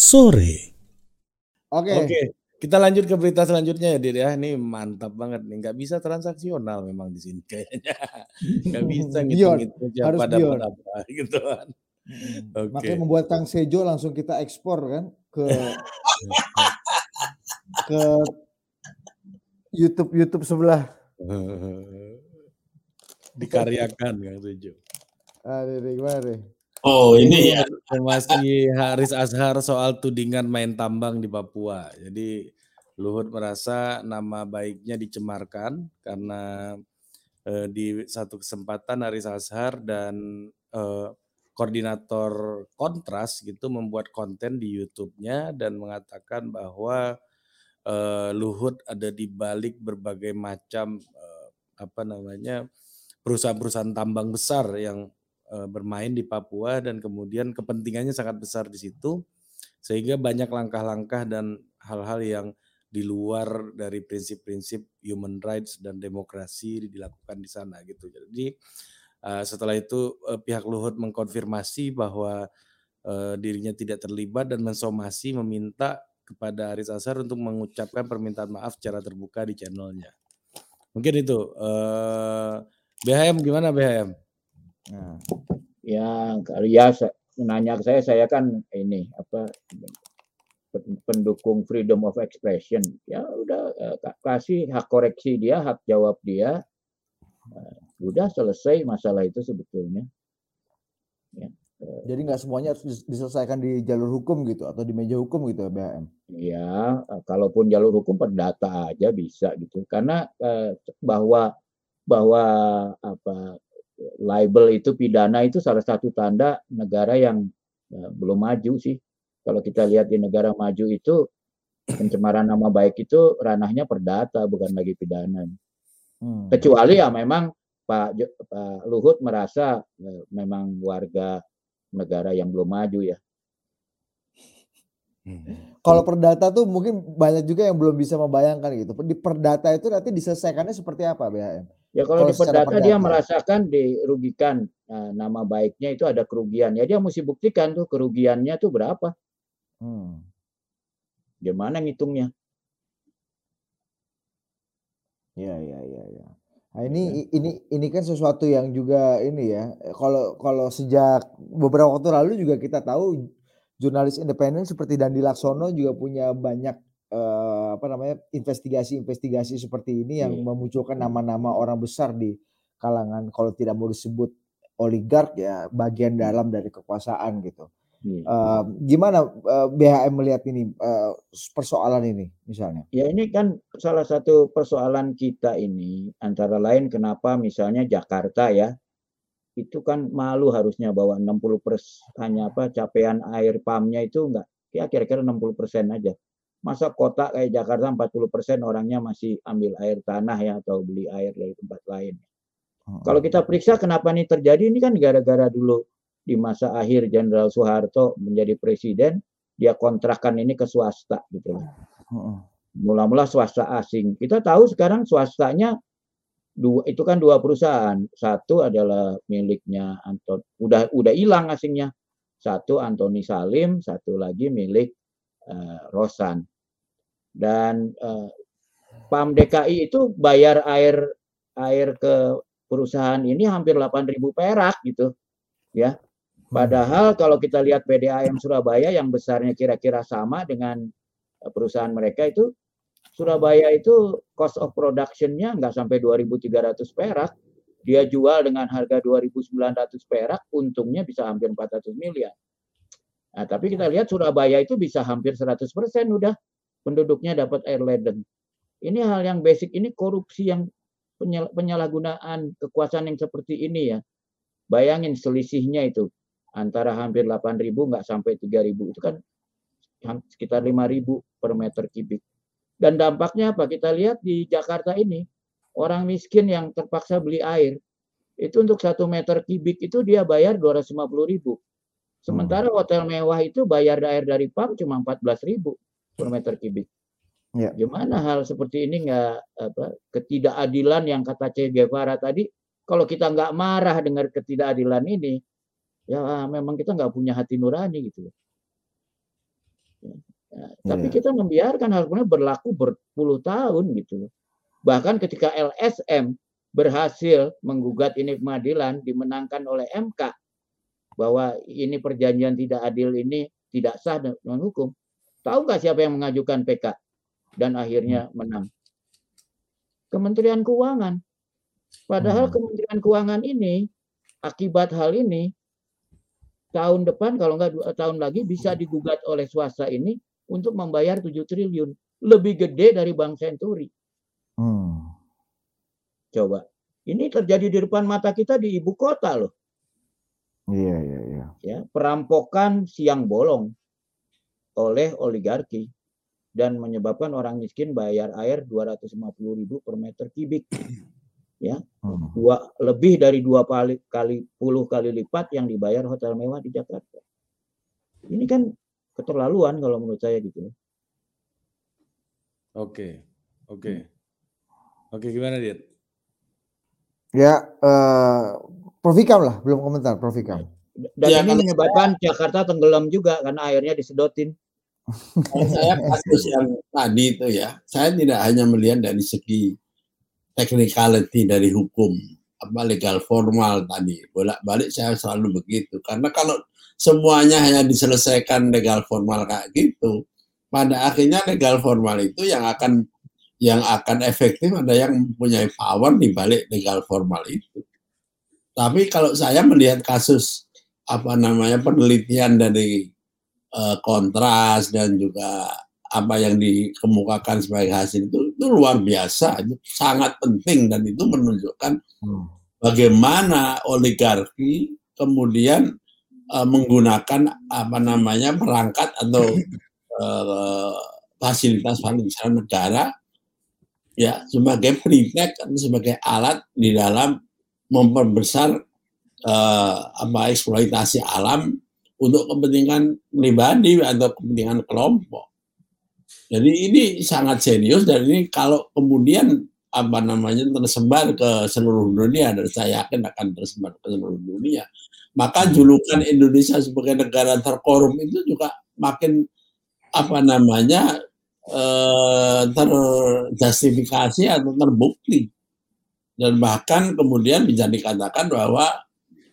sore. Oke. Oke, kita lanjut ke berita selanjutnya ya, Dir ya. Ini mantap banget nih, nggak bisa transaksional memang di sini kayaknya. Nggak bisa ngitung-ngitung harus siapa dapat apa gitu kan. Mhm. Oke. Makanya membuat Kang Sejo langsung kita ekspor kan ke ke YouTube YouTube sebelah. Dikaryakan Kang Sejo. Aduh, Dek, gimana deh? Oh ini ya. Informasi Haris Azhar soal tudingan main tambang di Papua. Jadi Luhut merasa nama baiknya dicemarkan karena eh, di satu kesempatan Haris Azhar dan eh, koordinator Kontras gitu membuat konten di YouTube-nya dan mengatakan bahwa eh, Luhut ada di balik berbagai macam eh, apa namanya perusahaan-perusahaan tambang besar yang bermain di Papua dan kemudian kepentingannya sangat besar di situ sehingga banyak langkah-langkah dan hal-hal yang di luar dari prinsip-prinsip human rights dan demokrasi dilakukan di sana gitu. Jadi eh, setelah itu eh, pihak Luhut mengkonfirmasi bahwa eh, dirinya tidak terlibat dan mensomasi meminta kepada Aris Azhar untuk mengucapkan permintaan maaf secara terbuka di channelnya. Mungkin itu. Eh, BHM gimana BHM? Nah, Ya, kalau ya nanya ke saya, saya kan ini apa pen- pendukung freedom of expression. Ya udah eh, ka- kasih hak koreksi dia, hak jawab dia. Eh, udah selesai masalah itu sebetulnya. Ya, eh, jadi nggak semuanya harus dis- diselesaikan di jalur hukum gitu atau di meja hukum gitu ya BHM. ya, eh, kalaupun jalur hukum perdata aja bisa gitu. Karena eh, bahwa bahwa apa libel itu pidana itu salah satu tanda negara yang eh, belum maju sih. Kalau kita lihat di negara maju itu pencemaran nama baik itu ranahnya perdata bukan lagi pidana. Hmm. Kecuali ya memang Pak, Pak Luhut merasa eh, memang warga negara yang belum maju ya. Kalau perdata tuh mungkin banyak juga yang belum bisa membayangkan gitu. Di perdata itu nanti diselesaikannya seperti apa BHM? Ya kalau Kalau di secara perdata dia merasakan dirugikan eh, nama baiknya itu ada kerugian. Ya dia mesti buktikan tuh kerugiannya tuh berapa. Hmm. Gimana ngitungnya? Ya, ya, ya, ya. Nah, ini ini ini kan sesuatu yang juga ini ya. Kalau kalau sejak beberapa waktu lalu juga kita tahu jurnalis independen seperti Dandi Laksono juga punya banyak eh, apa namanya investigasi-investigasi seperti ini yang Iya. memunculkan nama-nama orang besar di kalangan kalau tidak mau disebut oligark ya bagian dalam dari kekuasaan gitu. Iya. Eh, gimana eh, BHM melihat ini eh, persoalan ini misalnya? Ya ini kan salah satu persoalan kita ini antara lain kenapa misalnya Jakarta ya itu kan malu harusnya bahwa 60 persen hanya apa capaian air pumpnya itu enggak ya kira-kira 60 persen aja. Masa kota kayak Jakarta 40 persen orangnya masih ambil air tanah ya atau beli air dari tempat lain. Kalau kita periksa kenapa ini terjadi ini kan gara-gara dulu di masa akhir Jenderal Soeharto menjadi presiden dia kontrakkan ini ke swasta gitu mula-mula swasta asing. Kita tahu sekarang swastanya dua itu kan dua perusahaan. Satu adalah miliknya Anton udah udah hilang asingnya. Satu Antoni Salim, satu lagi milik eh, Rosan. Dan eh, PAM DKI itu bayar air air ke perusahaan ini hampir 8.000 perak gitu. Ya. Padahal kalau kita lihat PDAM Surabaya yang besarnya kira-kira sama dengan eh, perusahaan mereka itu Surabaya itu cost of production-nya nggak sampai 2.300 perak. Dia jual dengan harga 2.900 perak, untungnya bisa hampir 400 miliar. Nah, tapi kita lihat Surabaya itu bisa hampir 100% udah penduduknya dapat air ledeng. Ini hal yang basic, ini korupsi yang penyal- penyalahgunaan kekuasaan yang seperti ini ya. Bayangin selisihnya itu antara hampir 8.000 nggak sampai 3.000 itu kan sekitar 5.000 per meter kubik. Dan dampaknya apa? Kita lihat di Jakarta ini, orang miskin yang terpaksa beli air, itu untuk satu meter kubik itu dia bayar 250 ribu. Sementara hotel mewah itu bayar air dari pump cuma 14 ribu per meter kubik. Ya. Gimana hal seperti ini nggak apa ketidakadilan yang kata Che Guevara tadi? Kalau kita nggak marah dengar ketidakadilan ini, ya memang kita nggak punya hati nurani gitu. Ya, ya, tapi yeah. kita membiarkan hal ini berlaku berpuluh tahun gitu Bahkan ketika LSM berhasil menggugat ini pengadilan dimenangkan oleh MK bahwa ini perjanjian tidak adil ini tidak sah dengan hukum. Tahu nggak siapa yang mengajukan PK dan akhirnya hmm. menang? Kementerian Keuangan. Padahal hmm. Kementerian Keuangan ini akibat hal ini tahun depan kalau nggak dua tahun lagi bisa digugat oleh swasta ini untuk membayar 7 triliun lebih gede dari Bank Senturi. Hmm. Coba ini terjadi di depan mata kita di ibu kota loh. Iya iya iya. Ya perampokan siang bolong oleh oligarki dan menyebabkan orang miskin bayar air 250 ribu per meter kubik ya hmm. dua lebih dari dua kali kali puluh kali lipat yang dibayar hotel mewah di Jakarta. Ini kan keterlaluan kalau menurut saya gitu. Oke, oke, oke gimana dia? Ya, uh, Prof Ikam lah, belum komentar Prof Ikam. Dan ya, ini menyebabkan saya, Jakarta tenggelam juga karena airnya disedotin. Saya kasus yang tadi itu ya, saya tidak hanya melihat dari segi technicality dari hukum apa legal formal tadi bolak-balik saya selalu begitu karena kalau semuanya hanya diselesaikan legal formal kayak gitu pada akhirnya legal formal itu yang akan yang akan efektif ada yang mempunyai power di balik legal formal itu tapi kalau saya melihat kasus apa namanya penelitian dari uh, kontras dan juga apa yang dikemukakan sebagai hasil itu itu luar biasa, itu sangat penting dan itu menunjukkan hmm. bagaimana oligarki kemudian uh, menggunakan apa namanya perangkat atau uh, fasilitas fasilitas negara ya sebagai pretext atau sebagai alat di dalam memperbesar uh, apa eksploitasi alam untuk kepentingan pribadi atau kepentingan kelompok. Jadi ini sangat serius dan ini kalau kemudian apa namanya tersebar ke seluruh dunia dan saya yakin akan tersebar ke seluruh dunia, maka julukan Indonesia sebagai negara terkorup itu juga makin apa namanya eh, terjustifikasi atau terbukti. Dan bahkan kemudian bisa dikatakan bahwa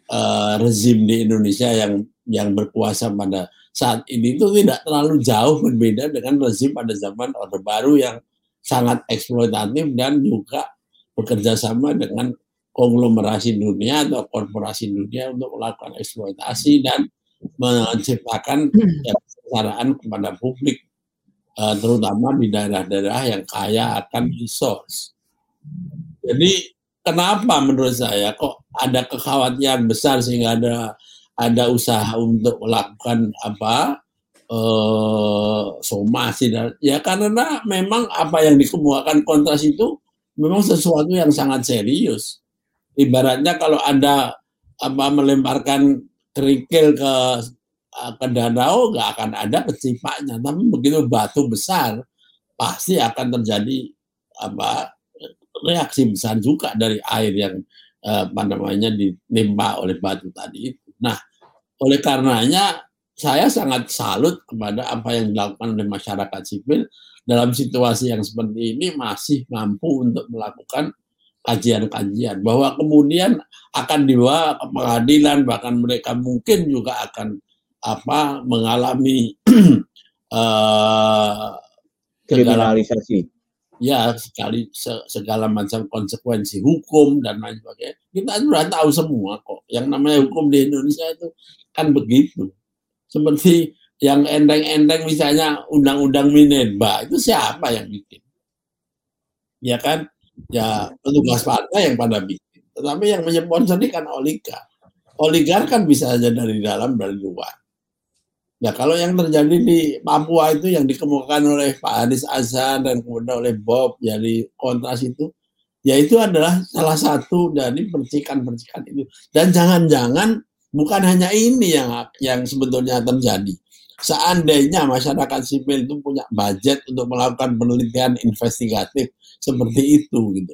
eh, rezim di Indonesia yang yang berkuasa pada saat ini itu tidak terlalu jauh berbeda dengan rezim pada zaman Orde Baru yang sangat eksploitatif dan juga bekerja sama dengan konglomerasi dunia atau korporasi dunia untuk melakukan eksploitasi dan menciptakan kesejahteraan kepada publik eh, terutama di daerah-daerah yang kaya akan resource. Jadi kenapa menurut saya kok ada kekhawatiran besar sehingga ada ada usaha untuk melakukan apa eh, somasi dan ya karena memang apa yang dikemukakan kontras itu memang sesuatu yang sangat serius. Ibaratnya kalau ada apa melemparkan kerikil ke ke danau nggak akan ada kecipaknya, tapi begitu batu besar pasti akan terjadi apa reaksi besar juga dari air yang eh, apa namanya ditimpa oleh batu tadi itu. Nah, oleh karenanya saya sangat salut kepada apa yang dilakukan oleh masyarakat sipil dalam situasi yang seperti ini masih mampu untuk melakukan kajian-kajian bahwa kemudian akan dibawa ke pengadilan bahkan mereka mungkin juga akan apa mengalami uh, kriminalisasi. ya sekali segala macam konsekuensi hukum dan lain sebagainya. Kita sudah tahu semua kok. Yang namanya hukum di Indonesia itu kan begitu. Seperti yang endeng-endeng misalnya undang-undang Minerba itu siapa yang bikin? Ya kan? Ya petugas partai yang pada bikin. Tetapi yang menyponsori kan oligar oligar kan bisa saja dari dalam dari luar Ya kalau yang terjadi di Papua itu yang dikemukakan oleh Pak Haris Azhar dan kemudian oleh Bob dari kontras itu, ya itu adalah salah satu dari percikan-percikan itu. Dan jangan-jangan bukan hanya ini yang yang sebetulnya terjadi. Seandainya masyarakat sipil itu punya budget untuk melakukan penelitian investigatif seperti itu gitu.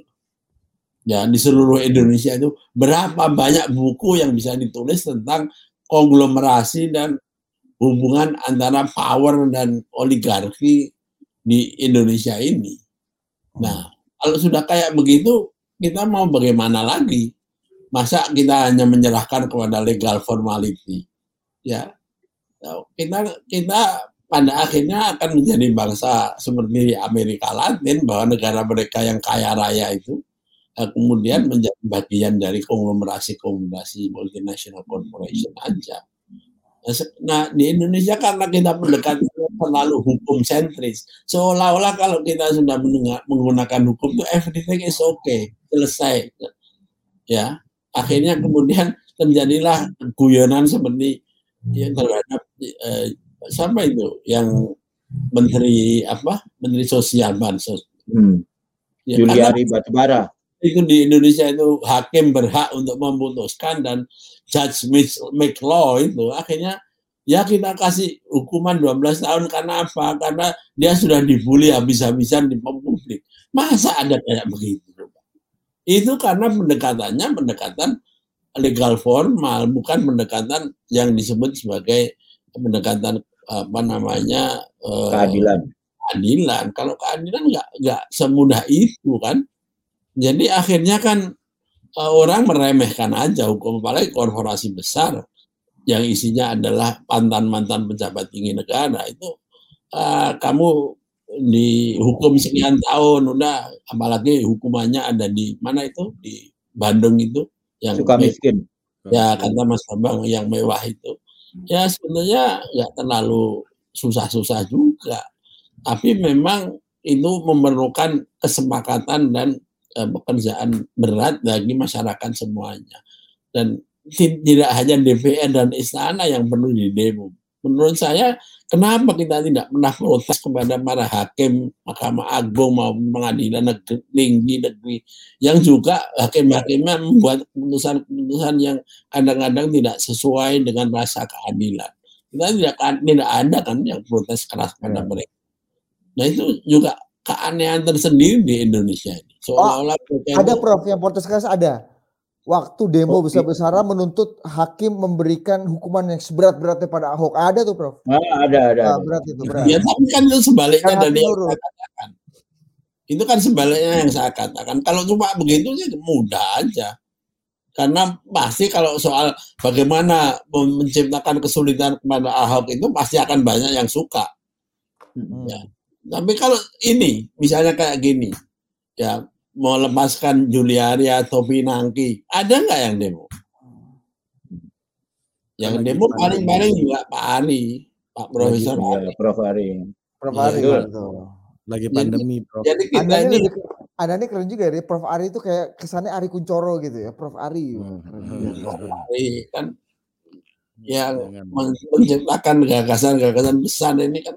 Ya di seluruh Indonesia itu berapa banyak buku yang bisa ditulis tentang konglomerasi dan hubungan antara power dan oligarki di Indonesia ini. Nah, kalau sudah kayak begitu, kita mau bagaimana lagi? Masa kita hanya menyerahkan kepada legal formality? Ya, kita kita pada akhirnya akan menjadi bangsa seperti Amerika Latin bahwa negara mereka yang kaya raya itu eh, kemudian menjadi bagian dari konglomerasi-konglomerasi multinational corporation aja. Nah di Indonesia karena kita mendekat terlalu hukum sentris, seolah-olah kalau kita sudah menggunakan hukum itu everything is okay, selesai. Ya, akhirnya kemudian terjadilah guyonan seperti yang terhadap eh, siapa itu yang menteri apa menteri sosial bansos hmm. ya, Juliari Batubara itu di Indonesia itu hakim berhak untuk memutuskan dan judge make law itu akhirnya ya kita kasih hukuman 12 tahun karena apa? Karena dia sudah dibully habis-habisan di publik. Masa ada kayak begitu? Itu karena pendekatannya pendekatan legal formal, bukan pendekatan yang disebut sebagai pendekatan apa namanya eh, keadilan. Keadilan. Kalau keadilan nggak nggak semudah itu kan. Jadi akhirnya kan uh, orang meremehkan aja hukum apalagi korporasi besar yang isinya adalah mantan-mantan pejabat tinggi negara itu uh, kamu dihukum sekian tahun udah apalagi hukumannya ada di mana itu? Di Bandung itu yang suka miskin. Ya kata Mas Bambang yang mewah itu. Ya sebenarnya nggak terlalu susah-susah juga. Tapi memang itu memerlukan kesepakatan dan uh, pekerjaan berat bagi masyarakat semuanya. Dan tidak hanya DPR dan istana yang perlu didemo. Menurut saya, kenapa kita tidak pernah protes kepada para hakim Mahkamah Agung maupun pengadilan negeri, tinggi negeri yang juga hakim-hakimnya membuat keputusan-keputusan yang kadang-kadang tidak sesuai dengan rasa keadilan. Kita tidak tidak ada kan yang protes keras pada ya. mereka. Nah itu juga keanehan tersendiri di Indonesia ini. Seolah-olah oh, ada Prof yang protes keras ada. Waktu demo besar-besaran menuntut hakim memberikan hukuman yang seberat-beratnya pada Ahok. Ada tuh, Prof. Ah, ada, ada. Ah, berat itu, berat. Ya, tapi kan itu sebaliknya dari yang saya katakan. Itu kan sebaliknya yang saya katakan. Kalau cuma begitu sih mudah aja. Karena pasti kalau soal bagaimana menciptakan kesulitan kepada Ahok itu pasti akan banyak yang suka. Hmm. Ya. Tapi kalau ini misalnya kayak gini, ya mau lepaskan Juliari atau Pinangki, ada nggak yang demo? Yang Lagi demo paling-paling juga Pak Ari, Pak Profesor Lagi, Ari. Prof Ari. Prof Ari. Ya, Lagi pandemi, Prof. Jadi kita Anda ini, ada nih keren juga ya, Prof Ari itu kayak kesannya Ari Kuncoro gitu ya, Prof Ari. Hmm. Prof Ari kan yang menciptakan gagasan-gagasan besar ini kan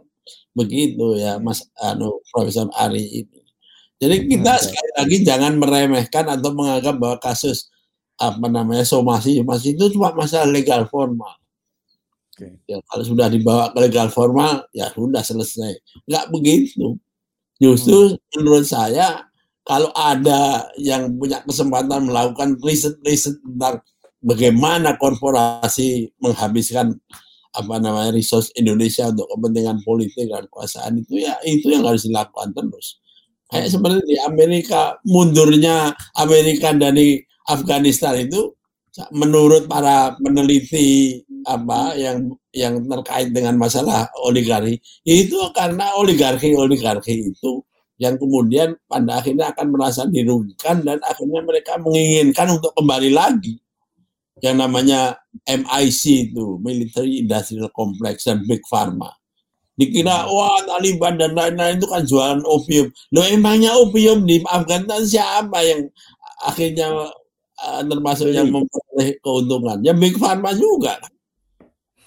begitu ya Mas anu Profesor Ari ini. Jadi kita hmm, sekali lagi jangan meremehkan atau menganggap bahwa kasus apa namanya somasi somasi itu cuma masalah legal formal. Okay. Ya, kalau sudah dibawa ke legal formal ya sudah selesai. Enggak begitu. Justru hmm. menurut saya kalau ada yang punya kesempatan melakukan riset-riset tentang bagaimana korporasi menghabiskan apa namanya resource Indonesia untuk kepentingan politik dan kekuasaan itu ya itu yang harus dilakukan terus. Kayak seperti di Amerika mundurnya Amerika dari Afghanistan itu menurut para peneliti apa yang yang terkait dengan masalah oligarki itu karena oligarki oligarki itu yang kemudian pada akhirnya akan merasa dirugikan dan akhirnya mereka menginginkan untuk kembali lagi yang namanya MIC itu Military Industrial Complex dan Big Pharma. Dikira hmm. wah Taliban dan lain-lain itu kan jualan opium. Loh emangnya opium di Afghanistan siapa yang akhirnya uh, termasuk yang memperoleh keuntungan? Ya Big Pharma juga.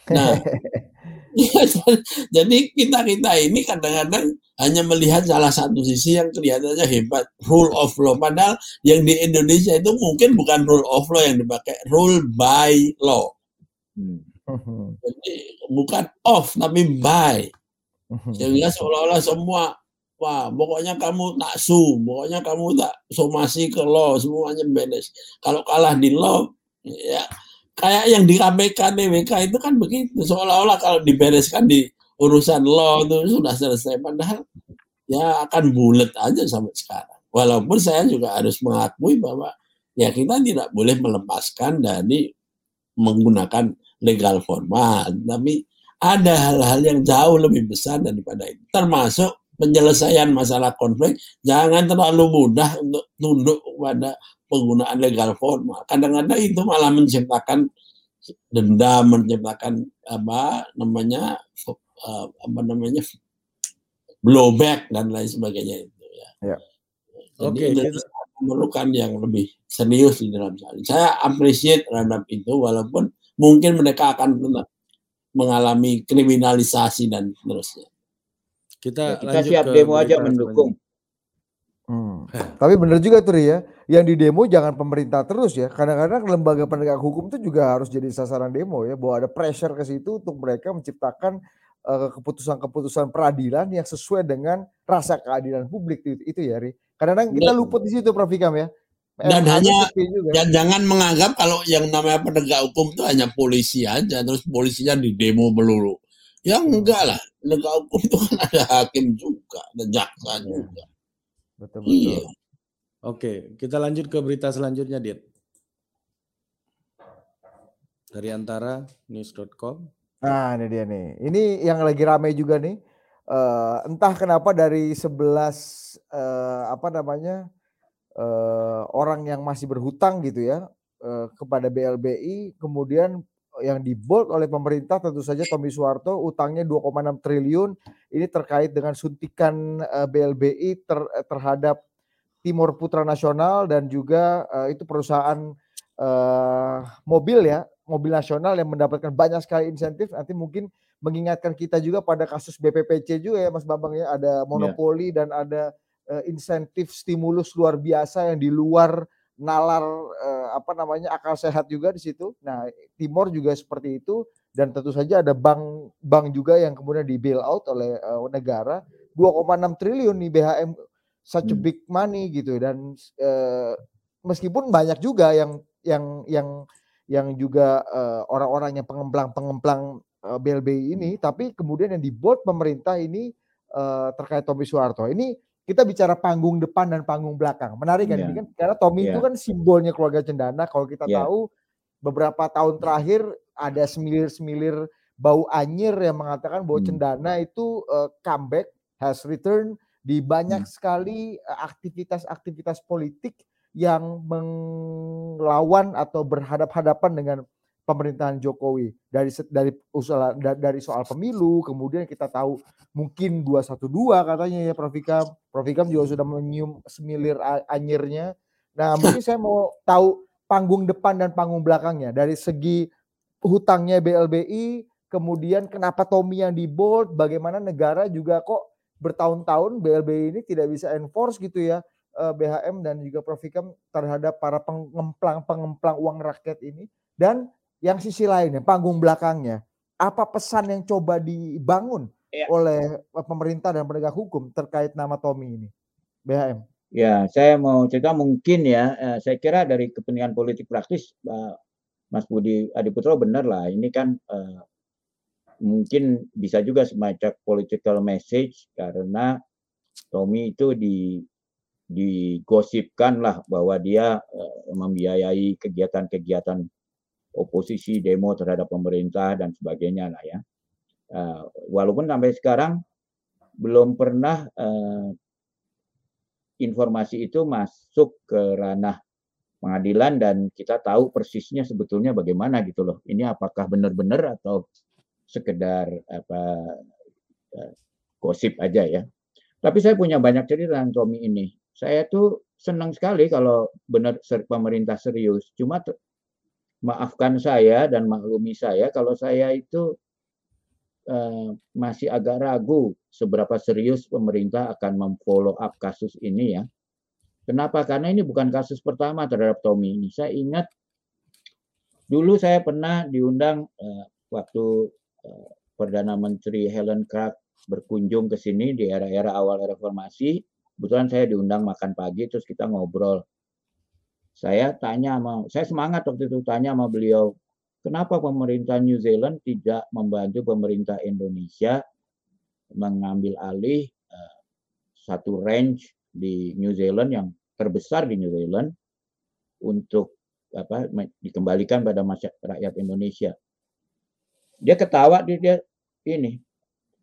Nah, jadi kita kita ini kadang-kadang hanya melihat salah satu sisi yang kelihatannya hebat rule of law. Padahal yang di Indonesia itu mungkin bukan rule of law yang dipakai rule by law. Hmm. jadi bukan of tapi by. Sehingga seolah-olah semua wah pokoknya kamu tak su pokoknya kamu tak somasi ke law semuanya beres. Kalau kalah di law ya kayak yang di KPK TWK itu kan begitu. Seolah-olah kalau dibereskan di urusan law itu sudah selesai. Padahal ya akan bulat aja sampai sekarang. Walaupun saya juga harus mengakui bahwa ya kita tidak boleh melepaskan dari menggunakan legal formal. Tapi ada hal-hal yang jauh lebih besar daripada itu. Termasuk penyelesaian masalah konflik jangan terlalu mudah untuk tunduk pada penggunaan legal formal. Kadang-kadang itu malah menciptakan dendam, menciptakan apa namanya uh, apa namanya blowback dan lain sebagainya itu ya. ya. Jadi okay, kita... memerlukan yang lebih serius di dalam hal ini. Saya appreciate terhadap itu walaupun mungkin mereka akan mengalami kriminalisasi dan seterusnya. Kita, ya, kita siap demo aja mendukung. Hmm. Tapi benar juga tuh ya, yang di demo jangan pemerintah terus ya. Kadang-kadang lembaga penegak hukum itu juga harus jadi sasaran demo ya, bahwa ada pressure ke situ untuk mereka menciptakan keputusan keputusan-keputusan peradilan yang sesuai dengan rasa keadilan publik itu, itu ya, Ri. Kadang-kadang kita luput di situ Prof Ikam ya. Dan hanya dan jangan menganggap kalau yang namanya penegak hukum itu hanya polisi aja, terus polisinya di demo melulu. Ya enggak lah, penegak hukum itu kan ada hakim juga, ada jaksa iya. juga. Betul betul. Iya. Oke, kita lanjut ke berita selanjutnya, Dit. Dari antara news.com. Nah, ini dia nih. Ini yang lagi ramai juga nih. Uh, entah kenapa dari 11 uh, eh, apa namanya? Uh, orang yang masih berhutang gitu ya uh, kepada BLBI kemudian yang dibold oleh pemerintah tentu saja Tommy Suwarto utangnya 2,6 triliun ini terkait dengan suntikan uh, eh, BLBI ter, eh, terhadap Timur Putra Nasional dan juga uh, itu perusahaan uh, mobil ya mobil nasional yang mendapatkan banyak sekali insentif nanti mungkin mengingatkan kita juga pada kasus BPPC juga ya Mas Bambang ya ada iya. monopoli yeah. dan ada uh, insentif stimulus luar biasa yang di luar nalar eh, apa namanya akal sehat juga di situ. Nah, Timor juga seperti itu dan tentu saja ada bank bank juga yang kemudian di bail out oleh uh, negara 2,6 triliun nih BHM such a hmm. big money gitu dan uh, meskipun banyak juga yang yang yang yang juga orang-orang uh, yang pengemplang-pengemplang uh, BLBI ini tapi kemudian yang dibuat pemerintah ini uh, terkait Tommy Soeharto. Ini kita bicara panggung depan dan panggung belakang. Menarik kan yeah. ini kan karena Tommy yeah. itu kan simbolnya keluarga Cendana. Kalau kita yeah. tahu beberapa tahun terakhir ada semilir-semilir bau anyir yang mengatakan bahwa hmm. Cendana itu uh, comeback has return di banyak hmm. sekali eh, aktivitas-aktivitas politik yang melawan atau berhadap-hadapan dengan pemerintahan Jokowi dari dari usaha dari soal pemilu kemudian kita tahu mungkin 212 katanya ya Prof. Ikam. Prof. Ikam juga sudah menyium semilir anyirnya. Nah mungkin saya mau tahu panggung depan dan panggung belakangnya. Dari segi hutangnya BLBI kemudian kenapa Tommy yang di bold bagaimana negara juga kok bertahun-tahun BLBI ini tidak bisa enforce gitu ya eh, BHM dan juga Prof. Ikam terhadap para pengemplang-pengemplang uang rakyat ini. Dan yang sisi lainnya, panggung belakangnya, apa pesan yang coba dibangun ya. oleh pemerintah dan penegak hukum terkait nama Tommy ini? BHM. Ya, saya mau cerita mungkin ya, eh, saya kira dari kepentingan politik praktis, Mas Budi Adiputro benar lah, ini kan eh, mungkin bisa juga semacam political message karena Tommy itu di digosipkan lah bahwa dia eh, membiayai kegiatan-kegiatan oposisi demo terhadap pemerintah dan sebagainya lah ya. Uh, walaupun sampai sekarang belum pernah uh, informasi itu masuk ke ranah pengadilan dan kita tahu persisnya sebetulnya bagaimana gitu loh. Ini apakah benar-benar atau sekedar apa uh, gosip aja ya. Tapi saya punya banyak cerita tentang Tommy ini. Saya tuh senang sekali kalau benar pemerintah serius. Cuma maafkan saya dan maklumi saya kalau saya itu uh, masih agak ragu seberapa serius pemerintah akan memfollow up kasus ini ya. Kenapa? Karena ini bukan kasus pertama terhadap Tommy ini. Saya ingat dulu saya pernah diundang uh, waktu uh, Perdana Menteri Helen Clark berkunjung ke sini di era-era awal reformasi. Kebetulan saya diundang makan pagi, terus kita ngobrol saya tanya sama saya semangat waktu itu tanya sama beliau kenapa pemerintah New Zealand tidak membantu pemerintah Indonesia mengambil alih uh, satu range di New Zealand yang terbesar di New Zealand untuk apa dikembalikan pada rakyat Indonesia. Dia ketawa dia, dia ini.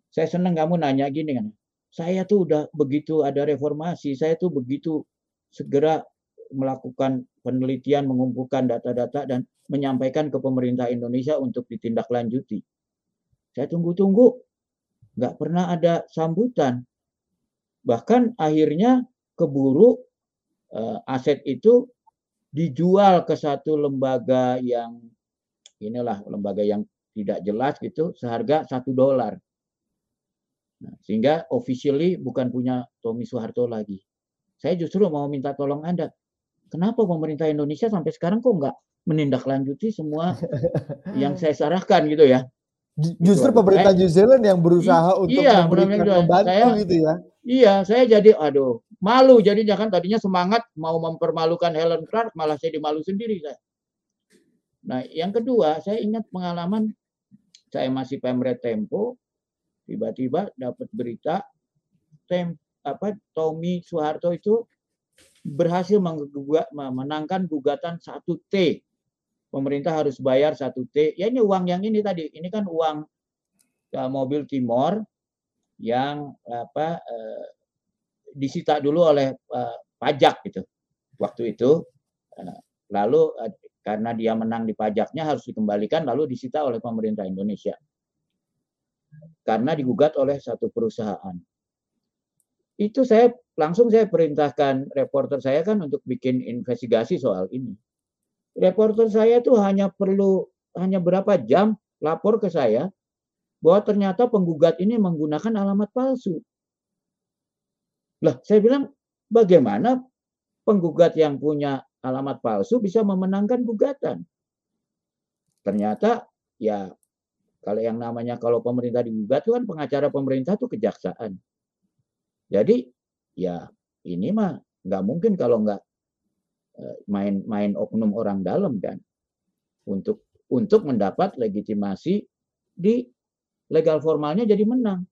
Saya senang kamu nanya gini kan. Saya tuh udah begitu ada reformasi, saya tuh begitu segera melakukan penelitian, mengumpulkan data-data dan menyampaikan ke pemerintah Indonesia untuk ditindaklanjuti. Saya tunggu-tunggu, nggak pernah ada sambutan. Bahkan akhirnya keburu uh, aset itu dijual ke satu lembaga yang inilah lembaga yang tidak jelas gitu seharga satu dolar. Nah, sehingga officially bukan punya Tommy Soeharto lagi. Saya justru mau minta tolong Anda. Kenapa pemerintah Indonesia sampai sekarang kok nggak menindaklanjuti semua yang saya sarahkan gitu ya? Justru gitu, pemerintah New Zealand yang berusaha untuk iya, memberikan membantu saya, gitu ya. Iya, saya jadi aduh, malu jadi jangan tadinya semangat mau mempermalukan Helen Clark malah saya dimalu sendiri saya. Nah, yang kedua, saya ingat pengalaman saya masih Pemret Tempo, tiba-tiba dapat berita tem apa Tommy Soeharto itu berhasil menangkan gugatan 1T pemerintah harus bayar satu T. Ya ini uang yang ini tadi, ini kan uang uh, mobil Timor yang apa uh, disita dulu oleh uh, pajak gitu waktu itu. Lalu karena dia menang di pajaknya harus dikembalikan lalu disita oleh pemerintah Indonesia karena digugat oleh satu perusahaan. Itu saya langsung saya perintahkan reporter saya kan untuk bikin investigasi soal ini reporter saya tuh hanya perlu hanya berapa jam lapor ke saya bahwa ternyata penggugat ini menggunakan alamat palsu. Lah, saya bilang bagaimana penggugat yang punya alamat palsu bisa memenangkan gugatan? Ternyata ya kalau yang namanya kalau pemerintah digugat itu kan pengacara pemerintah itu kejaksaan. Jadi ya ini mah nggak mungkin kalau nggak main-main eh, oknum orang dalam kan. Untuk untuk mendapat legitimasi di legal formalnya jadi menang.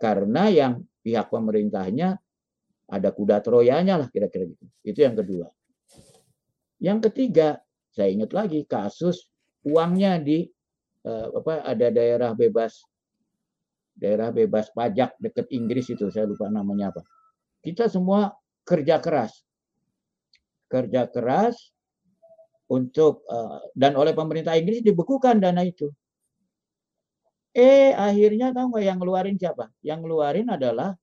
Karena yang pihak pemerintahnya ada kuda troyanya lah kira-kira gitu. Itu yang kedua. Yang ketiga saya ingat lagi kasus uangnya di uh, apa ada daerah bebas daerah bebas pajak dekat Inggris itu saya lupa namanya apa kita semua kerja keras kerja keras untuk uh, dan oleh pemerintah Inggris dibekukan dana itu. Eh akhirnya tahu nggak yang ngeluarin siapa? Yang ngeluarin adalah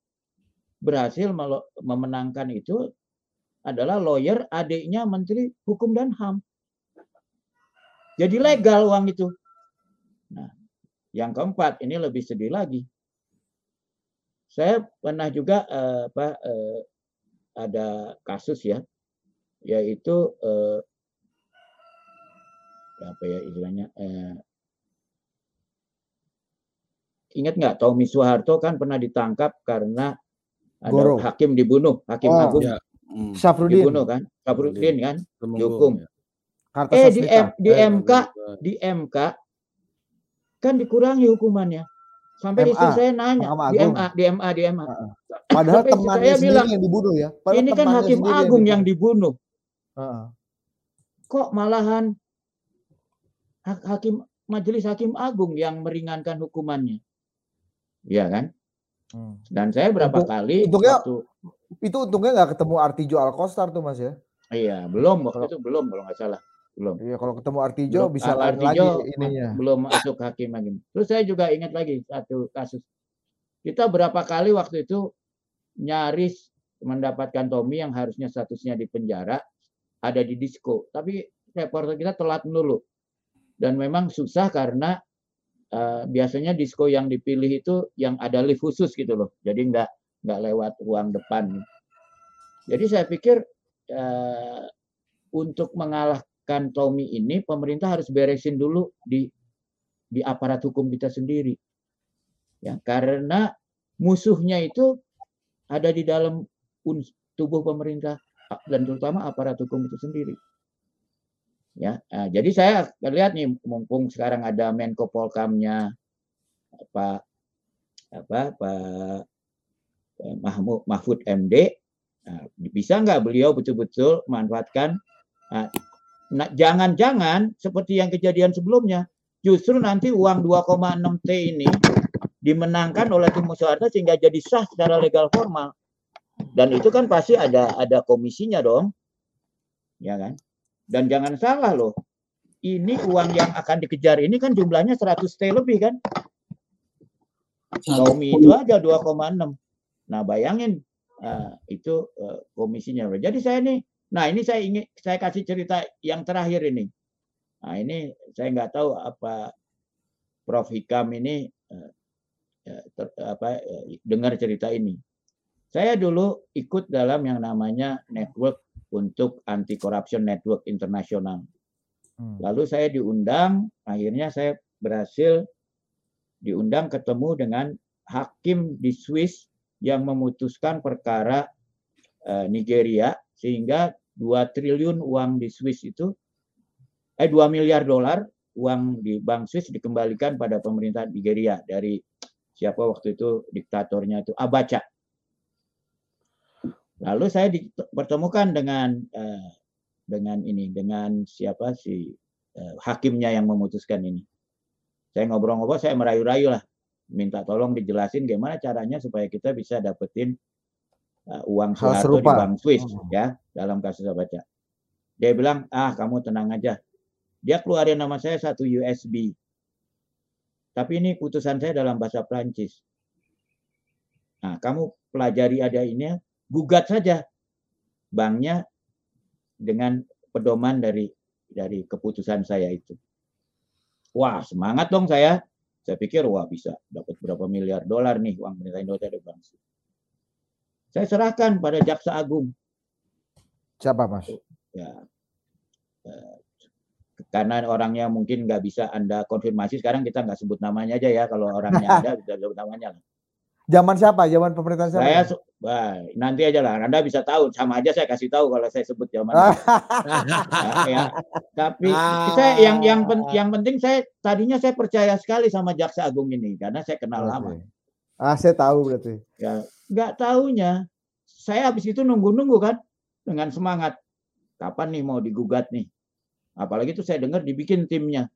berhasil memenangkan itu adalah lawyer adiknya Menteri Hukum dan HAM. Jadi legal uang itu. Nah, yang keempat ini lebih sedih lagi. Saya pernah juga uh, apa uh, ada kasus ya yaitu eh, apa ya istilahnya eh, ingat nggak Tommy Soeharto kan pernah ditangkap karena ada Goro. hakim dibunuh hakim oh, agung ya. Hmm. Dibunuh kan Syafrudin kan dihukum ya. eh di, M, di MK di MK kan dikurangi hukumannya. Sampai MA, istri saya nanya di MA di MA di MA padahal temannya sendiri bilang, yang dibunuh ya. Padahal ini kan hakim agung yang dibunuh. Kok malahan hakim majelis hakim agung yang meringankan hukumannya, ya kan? Hmm. Dan saya berapa Untuk, kali untungnya, waktu, itu untungnya nggak ketemu Artijo Alkostar tuh mas ya? Iya, belum waktu itu belum kalau nggak salah. Belum. Iya, kalau ketemu Artijo belum, bisa lain lagi ininya. Belum masuk hakim lagi. Terus saya juga ingat lagi satu kasus. Kita berapa kali waktu itu nyaris mendapatkan Tommy yang harusnya statusnya di penjara ada di disco. Tapi reporter kita telat dulu. Dan memang susah karena uh, biasanya disco yang dipilih itu yang ada lift khusus gitu loh. Jadi nggak nggak lewat ruang depan. Jadi saya pikir uh, untuk mengalahkan Tommy ini pemerintah harus beresin dulu di di aparat hukum kita sendiri. Ya, karena musuhnya itu ada di dalam tubuh pemerintah dan terutama aparat hukum itu sendiri. Ya, nah, jadi saya lihat nih mumpung sekarang ada Menko Polkamnya Pak apa Pak Mahmud Mahfud MD nah, bisa nggak beliau betul-betul manfaatkan nah, jangan-jangan seperti yang kejadian sebelumnya justru nanti uang 2,6 T ini dimenangkan oleh tim musyawarah sehingga jadi sah secara legal formal dan itu kan pasti ada ada komisinya dong ya kan dan jangan salah loh, ini uang yang akan dikejar ini kan jumlahnya 100 T lebih kan. Tommy itu aja 2,6. Nah bayangin uh, itu uh, komisinya. Jadi saya nih, nah ini saya ingin saya kasih cerita yang terakhir ini. Nah ini saya nggak tahu apa Prof Hikam ini uh, ter, apa dengar cerita ini. Saya dulu ikut dalam yang namanya network untuk anti corruption network internasional. Hmm. Lalu saya diundang, akhirnya saya berhasil diundang ketemu dengan hakim di Swiss yang memutuskan perkara Nigeria sehingga 2 triliun uang di Swiss itu eh 2 miliar dolar uang di bank Swiss dikembalikan pada pemerintah Nigeria dari siapa waktu itu diktatornya itu Abacha. Lalu saya dipertemukan dengan uh, dengan ini dengan siapa si uh, hakimnya yang memutuskan ini. Saya ngobrol-ngobrol, saya merayu-rayu lah, minta tolong dijelasin gimana caranya supaya kita bisa dapetin uh, uang Soeharto di Bank Swiss oh. ya dalam kasus baca. Dia bilang, ah kamu tenang aja. Dia keluarin nama saya satu USB. Tapi ini putusan saya dalam bahasa Prancis. Nah, kamu pelajari ada ini gugat saja banknya dengan pedoman dari dari keputusan saya itu. Wah, semangat dong saya. Saya pikir wah bisa dapat berapa miliar dolar nih uang pemerintah Indonesia dari bank. Saya serahkan pada jaksa agung. Siapa mas? Ya, eh, karena orangnya mungkin nggak bisa anda konfirmasi sekarang kita nggak sebut namanya aja ya kalau orangnya ada bisa sebut namanya Zaman siapa? Zaman pemerintahan siapa? Saya Wah, nanti aja lah. Anda bisa tahu. Sama aja saya kasih tahu kalau saya sebut zaman. nah, ya. Tapi ah. saya yang yang pen, yang penting saya tadinya saya percaya sekali sama jaksa agung ini karena saya kenal okay. lama. Ah, saya tahu berarti. Ya, nggak tahunya. Saya habis itu nunggu-nunggu kan dengan semangat. Kapan nih mau digugat nih? Apalagi itu saya dengar dibikin timnya.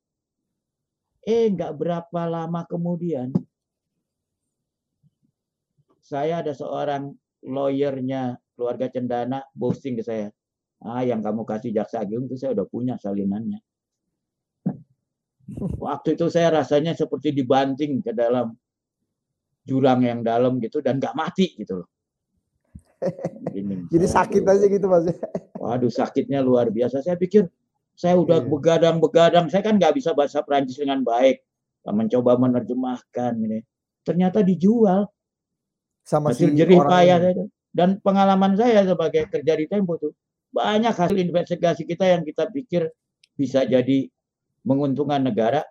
Eh, nggak berapa lama kemudian saya ada seorang lawyernya keluarga Cendana posting ke saya. Ah, yang kamu kasih jaksa agung itu saya udah punya salinannya. Waktu itu saya rasanya seperti dibanting ke dalam jurang yang dalam gitu dan nggak mati gitu loh. Jadi sakit aja gitu mas. Waduh sakitnya luar biasa. Saya pikir saya udah iya. begadang-begadang. Saya kan nggak bisa bahasa Prancis dengan baik. Mencoba menerjemahkan ini. Ternyata dijual sama hasil si jerih payah itu. Dan pengalaman saya sebagai kerja di Tempo tuh banyak hasil investigasi kita yang kita pikir bisa jadi menguntungkan negara,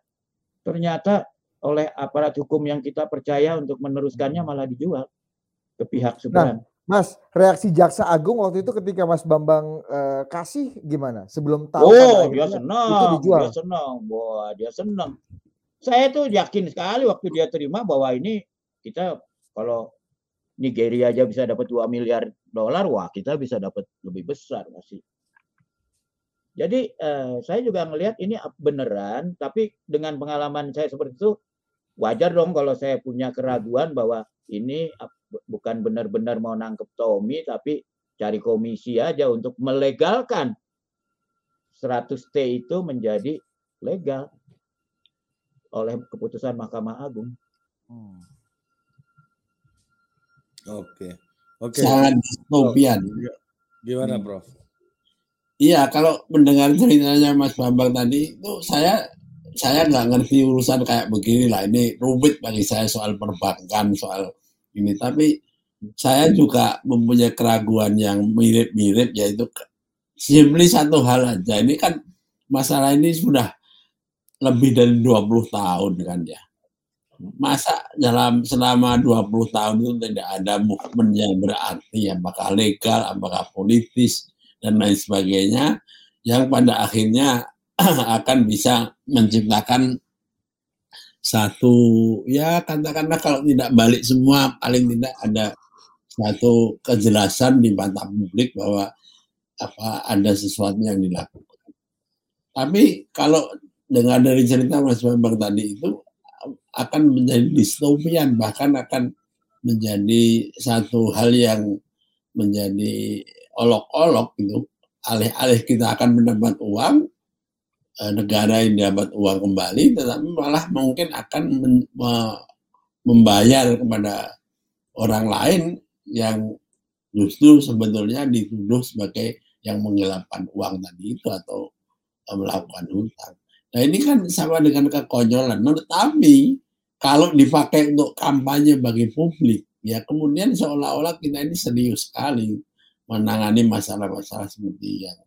ternyata oleh aparat hukum yang kita percaya untuk meneruskannya malah dijual ke pihak seberang. Nah, Mas, reaksi Jaksa Agung waktu itu ketika Mas Bambang uh, kasih gimana? Sebelum tahu Oh, dia senang. Itu dijual. Dia senang. Wah, dia senang. Saya tuh yakin sekali waktu dia terima bahwa ini kita kalau Nigeria aja bisa dapat 2 miliar dolar, wah kita bisa dapat lebih besar masih. Jadi eh, saya juga melihat ini beneran, tapi dengan pengalaman saya seperti itu wajar dong kalau saya punya keraguan bahwa ini bukan benar-benar mau nangkep Tommy, tapi cari komisi aja untuk melegalkan 100 T itu menjadi legal oleh keputusan Mahkamah Agung. Hmm. Oke. Oke. Sangat distopian. Gimana, hmm. Prof? Iya, kalau mendengar ceritanya Mas Bambang tadi itu saya saya nggak ngerti urusan kayak begini lah. Ini rumit bagi saya soal perbankan, soal ini. Tapi saya juga mempunyai keraguan yang mirip-mirip yaitu simply satu hal aja. Ini kan masalah ini sudah lebih dari 20 tahun kan ya masa dalam selama 20 tahun itu tidak ada movement yang berarti apakah legal, apakah politis dan lain sebagainya yang pada akhirnya akan bisa menciptakan satu ya katakanlah kalau tidak balik semua paling tidak ada satu kejelasan di mata publik bahwa apa ada sesuatu yang dilakukan. Tapi kalau dengar dari cerita Mas Bambang tadi itu akan menjadi distopian bahkan akan menjadi satu hal yang menjadi olok-olok gitu alih-alih kita akan mendapat uang negara yang dapat uang kembali tetapi malah mungkin akan membayar kepada orang lain yang justru sebetulnya dituduh sebagai yang menggelapkan uang tadi itu atau eh, melakukan hutang. Nah ini kan sama dengan kekonyolan. Nah, tetapi kalau dipakai untuk kampanye bagi publik, ya kemudian seolah-olah kita ini serius sekali menangani masalah-masalah seperti yang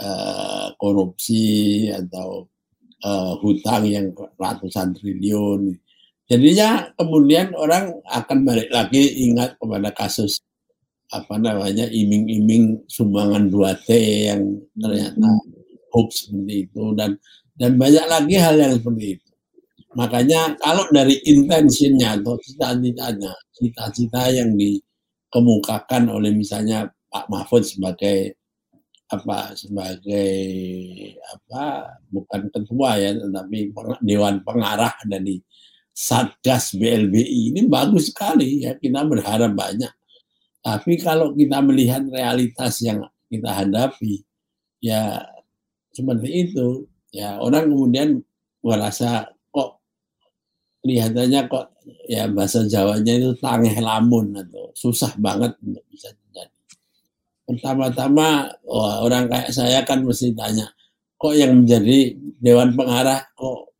uh, korupsi atau uh, hutang yang ratusan triliun. Jadinya kemudian orang akan balik lagi ingat kepada kasus apa namanya iming-iming sumbangan 2T yang ternyata hmm. hoax seperti itu dan dan banyak lagi hal yang seperti itu. Makanya kalau dari intensinya atau cita-citanya, cita-cita yang dikemukakan oleh misalnya Pak Mahfud sebagai apa sebagai apa bukan ketua ya tetapi dewan pengarah dari Satgas BLBI ini bagus sekali ya kita berharap banyak tapi kalau kita melihat realitas yang kita hadapi, ya seperti itu. Ya orang kemudian merasa kok kelihatannya kok ya bahasa Jawanya itu tangeh lamun atau susah banget untuk bisa Pertama-tama orang kayak saya kan mesti tanya, kok yang menjadi dewan pengarah kok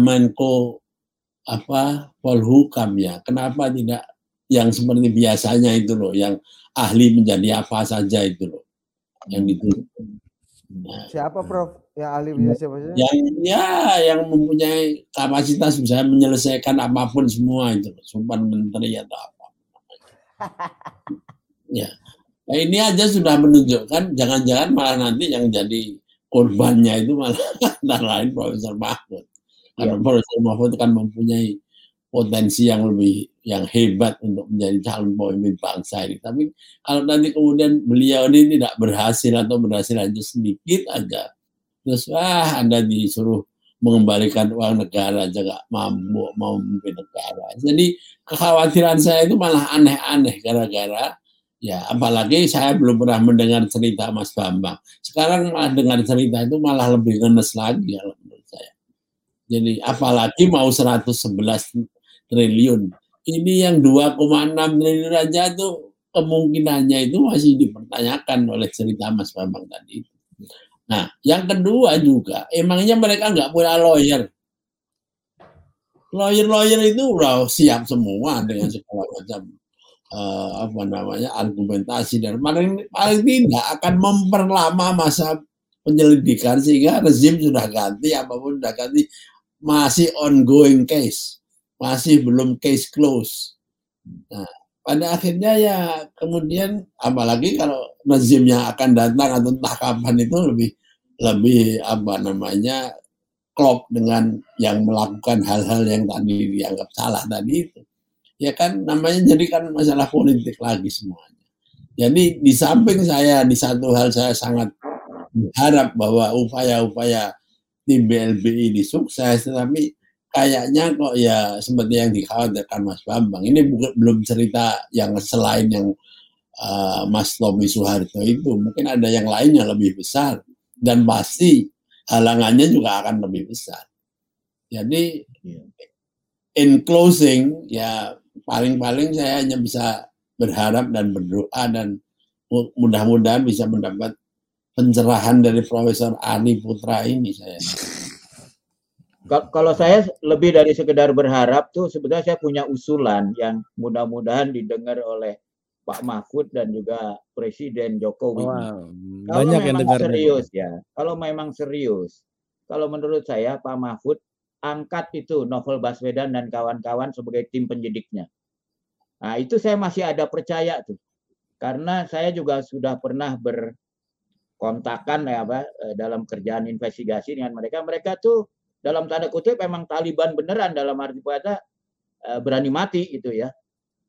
Menko apa Polhukam ya, kenapa tidak yang seperti biasanya itu loh, yang ahli menjadi apa saja itu loh, yang itu. Nah, siapa Prof? Yang ahli siapa saja? Yang ya, yang mempunyai kapasitas bisa menyelesaikan apa pun semua itu, sumpah menteri atau apa. ya, nah, ini aja sudah menunjukkan jangan-jangan malah nanti yang jadi korbannya itu malah antara lain Profesor Mahfud. Karena ya. Profesor Mahfud kan mempunyai potensi yang lebih yang hebat untuk menjadi calon pemimpin bangsa ini. Tapi kalau nanti kemudian beliau ini tidak berhasil atau berhasil hanya sedikit aja, terus wah Anda disuruh mengembalikan uang negara aja gak mampu mau memimpin negara. Jadi kekhawatiran saya itu malah aneh-aneh gara-gara ya apalagi saya belum pernah mendengar cerita Mas Bambang. Sekarang malah dengar cerita itu malah lebih ngenes lagi kalau menurut saya. Jadi apalagi mau 111 triliun. Ini yang 2,6 triliun aja tuh kemungkinannya itu masih dipertanyakan oleh cerita Mas Bambang tadi. Nah, yang kedua juga, emangnya mereka nggak punya lawyer. Lawyer-lawyer itu udah siap semua dengan segala macam uh, apa namanya argumentasi dan paling paling tidak akan memperlama masa penyelidikan sehingga rezim sudah ganti apa pun sudah ganti masih ongoing case masih belum case close. Nah, pada akhirnya ya kemudian apalagi kalau rezimnya akan datang atau entah kapan itu lebih lebih apa namanya klop dengan yang melakukan hal-hal yang tadi dianggap salah tadi itu. Ya kan namanya jadi kan masalah politik lagi semuanya. Jadi di samping saya di satu hal saya sangat berharap bahwa upaya-upaya tim BLBI ini sukses, tetapi kayaknya kok ya seperti yang dikhawatirkan Mas Bambang. Ini bukan belum cerita yang selain yang uh, Mas Tommy Soeharto itu. Mungkin ada yang lainnya lebih besar dan pasti halangannya juga akan lebih besar. Jadi iya. in closing ya paling-paling saya hanya bisa berharap dan berdoa dan mudah-mudahan bisa mendapat pencerahan dari Profesor Ani Putra ini saya kalau saya lebih dari sekedar berharap tuh sebetulnya saya punya usulan yang mudah-mudahan didengar oleh Pak Mahfud dan juga Presiden Jokowi. Wow, kalau banyak memang yang serius ya, kalau memang serius, kalau menurut saya Pak Mahfud angkat itu Novel Baswedan dan kawan-kawan sebagai tim penyidiknya. Nah itu saya masih ada percaya tuh, karena saya juga sudah pernah ber kontakan ya apa eh, dalam kerjaan investigasi dengan mereka mereka tuh dalam tanda kutip memang Taliban beneran dalam arti kata uh, berani mati gitu ya.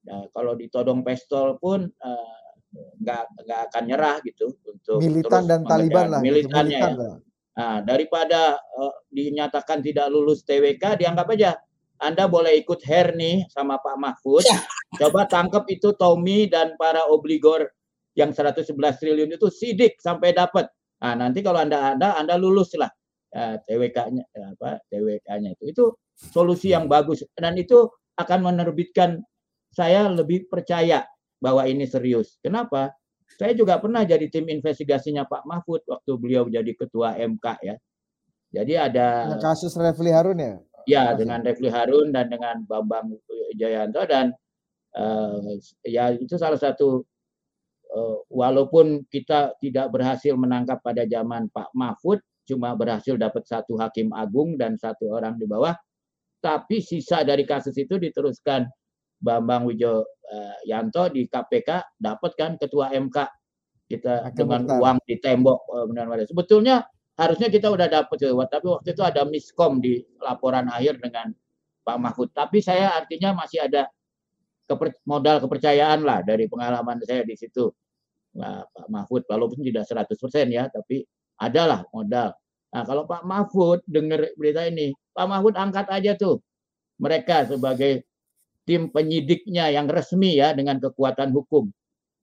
Nah, kalau ditodong pistol pun nggak nggak akan nyerah gitu untuk militan dan Taliban lah gitu, militannya militan ya. Nah, daripada uh, dinyatakan tidak lulus TWK dianggap aja anda boleh ikut hair nih sama Pak Mahfud. Ya. Coba tangkap itu Tommy dan para obligor yang 111 triliun itu sidik sampai dapat. Nah, nanti kalau Anda ada Anda lulus lah uh, TWK-nya apa TWK-nya itu. Itu solusi yang bagus dan itu akan menerbitkan saya lebih percaya bahwa ini serius. Kenapa? Saya juga pernah jadi tim investigasinya Pak Mahfud waktu beliau jadi ketua MK ya. Jadi ada kasus Refli Harun ya? Ya, dengan Refli Harun dan dengan Bambang Jayanto dan uh, ya itu salah satu uh, walaupun kita tidak berhasil menangkap pada zaman Pak Mahfud, cuma berhasil dapat satu hakim agung dan satu orang di bawah, tapi sisa dari kasus itu diteruskan Bambang Wijoyanto di KPK dapat kan ketua MK kita Akan dengan bentar. uang di tembok eh, benar-benar. Sebetulnya harusnya kita udah dapat tapi waktu itu ada miskom di laporan akhir dengan Pak Mahfud. Tapi saya artinya masih ada keper, modal kepercayaan lah dari pengalaman saya di situ. Nah, Pak Mahfud walaupun tidak 100% ya, tapi adalah modal. Nah, kalau Pak Mahfud dengar berita ini, Pak Mahfud angkat aja tuh mereka sebagai tim penyidiknya yang resmi ya dengan kekuatan hukum.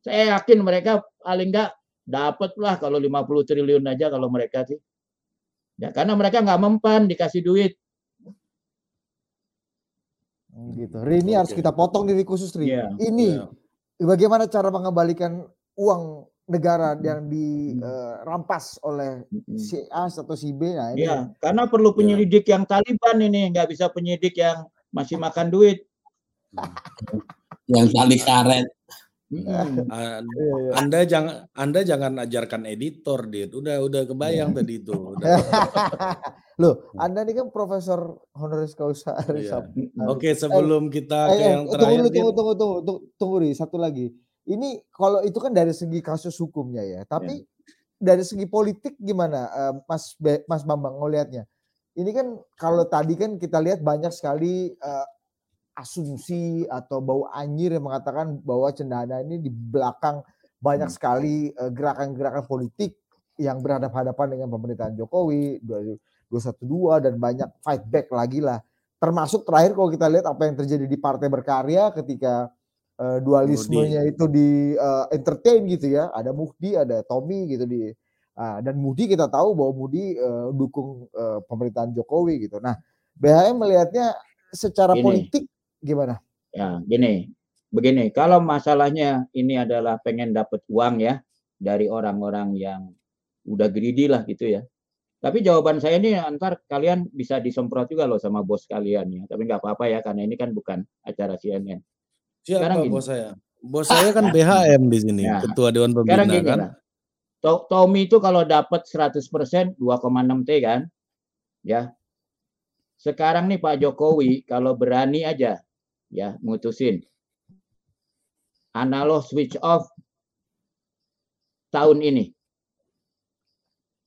Saya yakin mereka paling enggak dapatlah kalau 50 triliun aja kalau mereka sih. Ya karena mereka nggak mempan dikasih duit. Hmm, gitu. Rini harus kita potong diri khusus Rini. Yeah. Ini yeah. bagaimana cara mengembalikan uang negara yang dirampas uh, oleh si A atau si B. Nah, ini. Ya, karena perlu penyelidik ya. yang Taliban ini, nggak bisa penyidik yang masih makan duit. yang tali karet. Hmm. anda jangan Anda jangan ajarkan editor, Dit. Udah udah kebayang tadi itu. Udah. Loh, Anda ini kan profesor honoris causa. Yeah. Oke, sebelum kita eh, ke eh, yang terakhir. Tunggu, tunggu, tunggu, tunggu, tunggu, tunggu, tunggu, satu lagi ini kalau itu kan dari segi kasus hukumnya ya, tapi ya. dari segi politik gimana uh, Mas Be Mas Bambang ngelihatnya? Ini kan kalau tadi kan kita lihat banyak sekali uh, asumsi atau bau anjir yang mengatakan bahwa cendana ini di belakang banyak hmm. sekali gerakan-gerakan uh, politik yang berhadapan-hadapan dengan pemerintahan Jokowi 212 dan banyak fight back lagi lah. Termasuk terakhir kalau kita lihat apa yang terjadi di Partai Berkarya ketika uh, dualismenya Mudi. itu di uh, entertain gitu ya. Ada Muhdi, ada Tommy gitu di uh, dan Muhdi kita tahu bahwa Muhdi uh, dukung uh, pemerintahan Jokowi gitu. Nah, BHM melihatnya secara gini. politik gimana? Ya, gini. Begini, kalau masalahnya ini adalah pengen dapat uang ya dari orang-orang yang udah greedy lah gitu ya. Tapi jawaban saya ini antar kalian bisa disemprot juga loh sama bos kalian ya. Tapi nggak apa-apa ya karena ini kan bukan acara CNN. Siapa sekarang gini. bos saya? Bos saya kan BHM di sini, ya. Ketua Dewan Pembina gini kan. Lah. Tommy itu kalau dapat 100% 2,6 T kan. Ya. Sekarang nih Pak Jokowi kalau berani aja ya mutusin. Analog switch off tahun ini.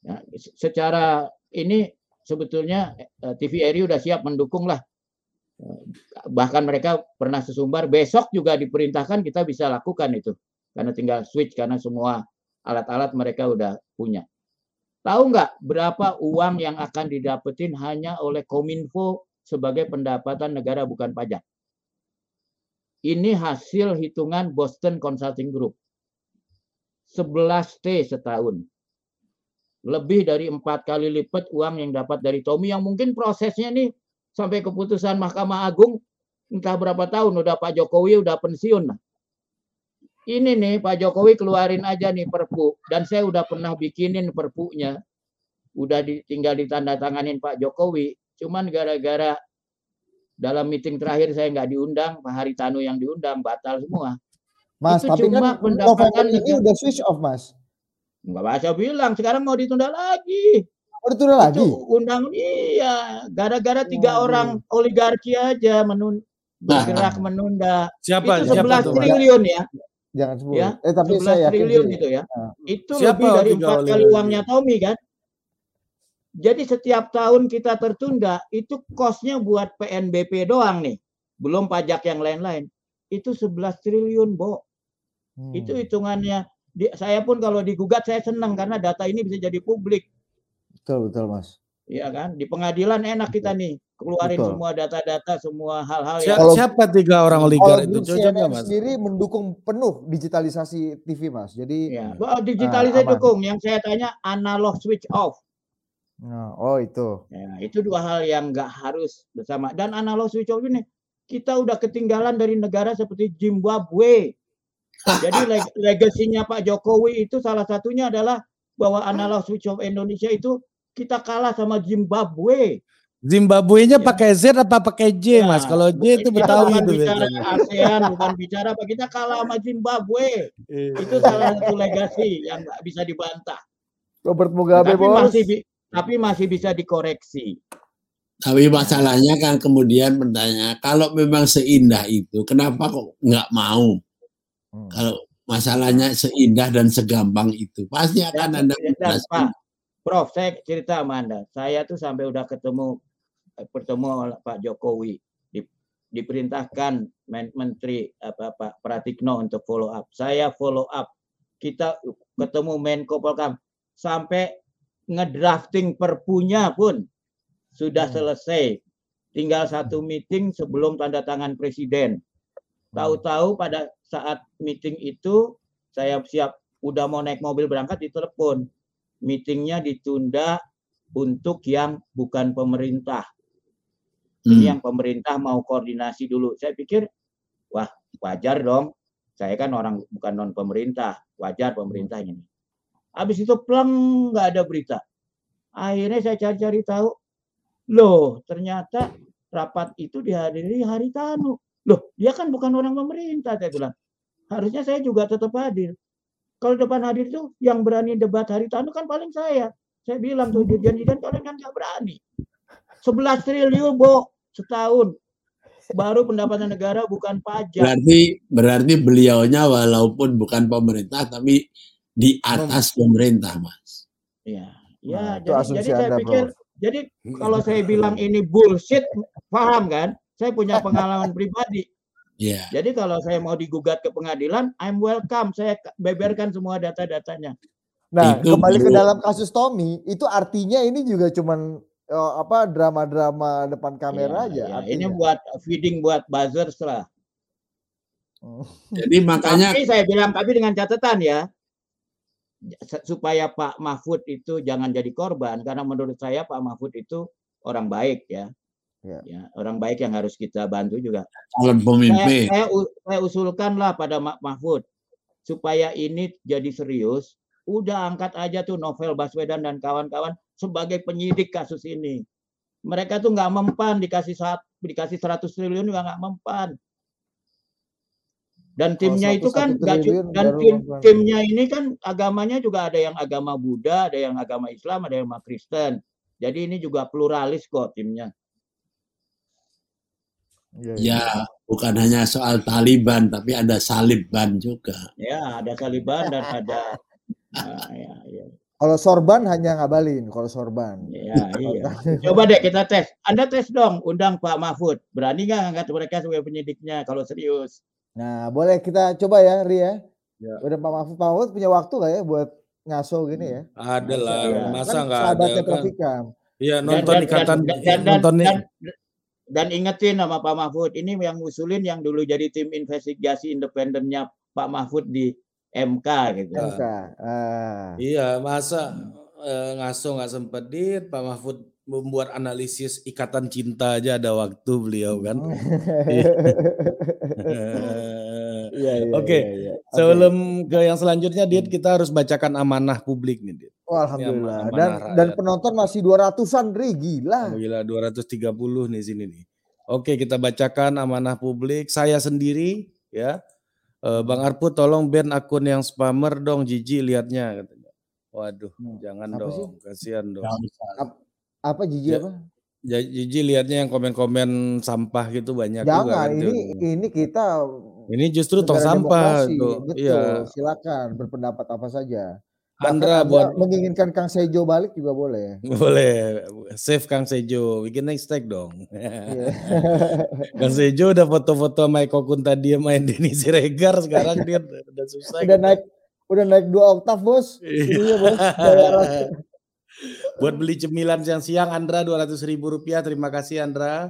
Ya, secara ini sebetulnya eh, TVRI udah siap mendukung lah. Bahkan mereka pernah sesumbar besok juga diperintahkan kita bisa lakukan itu. Karena tinggal switch karena semua alat-alat mereka udah punya. Tahu nggak berapa uang yang akan didapetin hanya oleh kominfo sebagai pendapatan negara bukan pajak ini hasil hitungan Boston Consulting Group 11 T setahun lebih dari empat kali lipat uang yang dapat dari Tommy yang mungkin prosesnya nih sampai keputusan Mahkamah Agung entah berapa tahun udah Pak Jokowi udah pensiun. Ini nih Pak Jokowi keluarin aja nih perpu dan saya udah pernah bikinin perpunya. Udah di, tinggal ditandatanganin Pak Jokowi. Cuman gara-gara dalam meeting terakhir saya nggak diundang, Pak Haritanu yang diundang batal semua. Mas, itu tapi cuma kan pendapatan ini udah switch off, Mas. Enggak bahasa bilang, sekarang mau ditunda lagi. Oh ditunda lagi? Undang iya, gara-gara tiga oh, orang oligarki aja menun bergerak nah, menunda. Siapa? Itu 11 siapa triliun ya. Jangan sebut. Ya, eh tapi 11 saya triliun itu ya. Nah, Itu Siapa lebih dari empat kali uangnya Tommy kan. Jadi setiap tahun kita tertunda itu kosnya buat PNBP doang nih. Belum pajak yang lain-lain. Itu 11 triliun, Bo. hmm. Itu hitungannya. Di- saya pun kalau digugat saya senang karena data ini bisa jadi publik. betul betul Mas. Iya kan? Di pengadilan enak kita nih keluarin Betul. semua data-data, semua hal-hal yang Kalau- siapa tiga orang oligar itu cocok nggak mas? sendiri mendukung penuh digitalisasi TV Mas. Jadi ya, digitalisasi aman. dukung. Yang saya tanya analog switch off. Nah, oh itu. Ya, itu dua hal yang nggak harus bersama. Dan analog switch off ini kita udah ketinggalan dari negara seperti Zimbabwe. Jadi leg- legasinya Pak Jokowi itu salah satunya adalah bahwa analog switch off Indonesia itu kita kalah sama Zimbabwe. Zimbabwe-nya Ya. pakai Z apa pakai J Ya, mas? Kalau J itu Betawi bukan itu bicara. ASEAN, bukan bicara apa kita kalah sama Zimbabwe. Itu salah satu legasi yang nggak bisa dibantah. Robert Mugabe tapi bos. masih tapi masih bisa dikoreksi. Tapi masalahnya kan kemudian bertanya, kalau memang seindah itu, kenapa kok nggak mau? Hmm. Kalau masalahnya seindah dan segampang itu, pasti akan ada penjelasan. Pak, Prof, saya cerita sama Anda. Saya tuh sampai udah ketemu eh, bertemu Pak Jokowi di- diperintahkan Men- Menteri apa Pak Pratikno untuk follow up. Saya follow up. Kita ketemu Menko Polkam sampai ngedrafting perpunya pun sudah Hmm. selesai. Tinggal satu meeting sebelum tanda tangan presiden. Tahu-tahu pada saat meeting itu saya siap udah mau naik mobil berangkat ditelepon. Meetingnya ditunda untuk yang bukan pemerintah. Ini Hmm. yang pemerintah mau koordinasi dulu. Saya pikir, wah wajar dong. Saya kan orang bukan non pemerintah, wajar pemerintah ini. Habis itu pleng nggak ada berita. Akhirnya saya cari-cari tahu, loh ternyata rapat itu dihadiri Haritanu. Loh dia kan bukan orang pemerintah saya bilang. Harusnya saya juga tetap hadir. Kalau depan hadir itu yang berani debat Haritanu kan paling saya. Saya bilang tuh dirjen-dirjen kalian kan nggak berani. 11 triliun, Bo, setahun. Baru pendapatan negara bukan pajak. Berarti berarti beliaunya walaupun bukan pemerintah tapi di atas pemerintah, Mas. Ya, Nah, ya. itu jadi, jadi saya Anda, pikir, jadi kalau saya bilang ini bullshit, paham kan? Saya punya pengalaman pribadi. Ya. Jadi kalau saya mau digugat ke pengadilan, I'm welcome. Saya beberkan semua data-datanya. Nah, Itu kembali ke baru- dalam kasus Tommy, itu artinya ini juga cuman eh, apa drama-drama depan kamera Ya, aja. artinya. Ini buat feeding buat buzzers lah. Hmm. Jadi makanya Tapi saya bilang tapi dengan catatan ya supaya Pak Mahfud itu jangan jadi korban karena menurut saya Pak Mahfud itu orang baik ya. Ya. Ya, orang baik yang harus kita bantu juga. calon Saya, pemimpin. saya, u- saya usulkanlah pada Mak Mahfud supaya ini jadi serius, udah angkat aja tuh Novel Baswedan dan kawan-kawan sebagai penyidik kasus ini. Mereka tuh nggak mempan dikasih saat dikasih 100 triliun juga nggak mempan. Dan timnya itu 101 kan triliun dan tim timnya ini kan agamanya juga ada yang agama Buddha, ada yang agama Islam, ada yang agama Kristen. Jadi ini juga pluralis kok timnya. Iya, iya. Ya, bukan hanya soal Taliban tapi ada Salibban juga. Ya, ada Taliban dan ada ah, ya, ya. Kalau sorban hanya ngabalin, kalau sorban. Ya, iya. Coba deh kita tes. Anda tes dong, undang Pak Mahfud. Berani nggak angkat mereka sebagai penyidiknya kalau serius? Nah, boleh kita coba ya, Ri ya. Ya. Udah Pak Mahfud, Pak Mahfud punya waktu nggak ya buat ngaso gini ya? Ada lah, Iya. masa kan nggak ada sahabatnya kan? Iya Dan- nonton dan- ikatan dan, dan, dan, nonton dan, dan ingetin sama Pak Mahfud, ini yang ngusulin yang dulu jadi tim investigasi independennya Pak Mahfud di MK gitu. Ya. MK. Ah. Iya, masa eh, ngaso nggak sempat dit Pak Mahfud membuat analisis ikatan cinta aja ada waktu beliau kan. Iya, iya, Oke, iya. Oke. Sebelum ke yang selanjutnya Dit, kita harus bacakan amanah publik nih Dit. Oh, alhamdulillah. amanah Dan rakyat. dan penonton masih 200-an, Ri, gila. Oh, gila 230 nih sini nih. Oke, kita bacakan amanah publik. Saya sendiri ya. Eh, Bang Arpu tolong ban akun yang spammer dong, jijik liatnya katanya. Waduh, Hmm, jangan apa sih? dong, kasihan dong. Apa jijik Ya, apa? Jijik liatnya yang komen-komen sampah gitu banyak juga Jangan, kan. ini tuh. ini kita Ini justru tong sampah. Betul, Iya. silakan berpendapat apa saja. Andra buat menginginkan Kang Sejo balik juga boleh. boleh save Kang Sejo, bikin next tag dong. Iya. Kang Sejo udah foto-foto sama Eko Kunta dia main Denny Siregar sekarang dia udah susah. udah naik udah naik dua oktav bos. Iya. Ininya bos. Buat beli cemilan siang-siang Andra 200 ribu rupiah. Terima kasih Andra.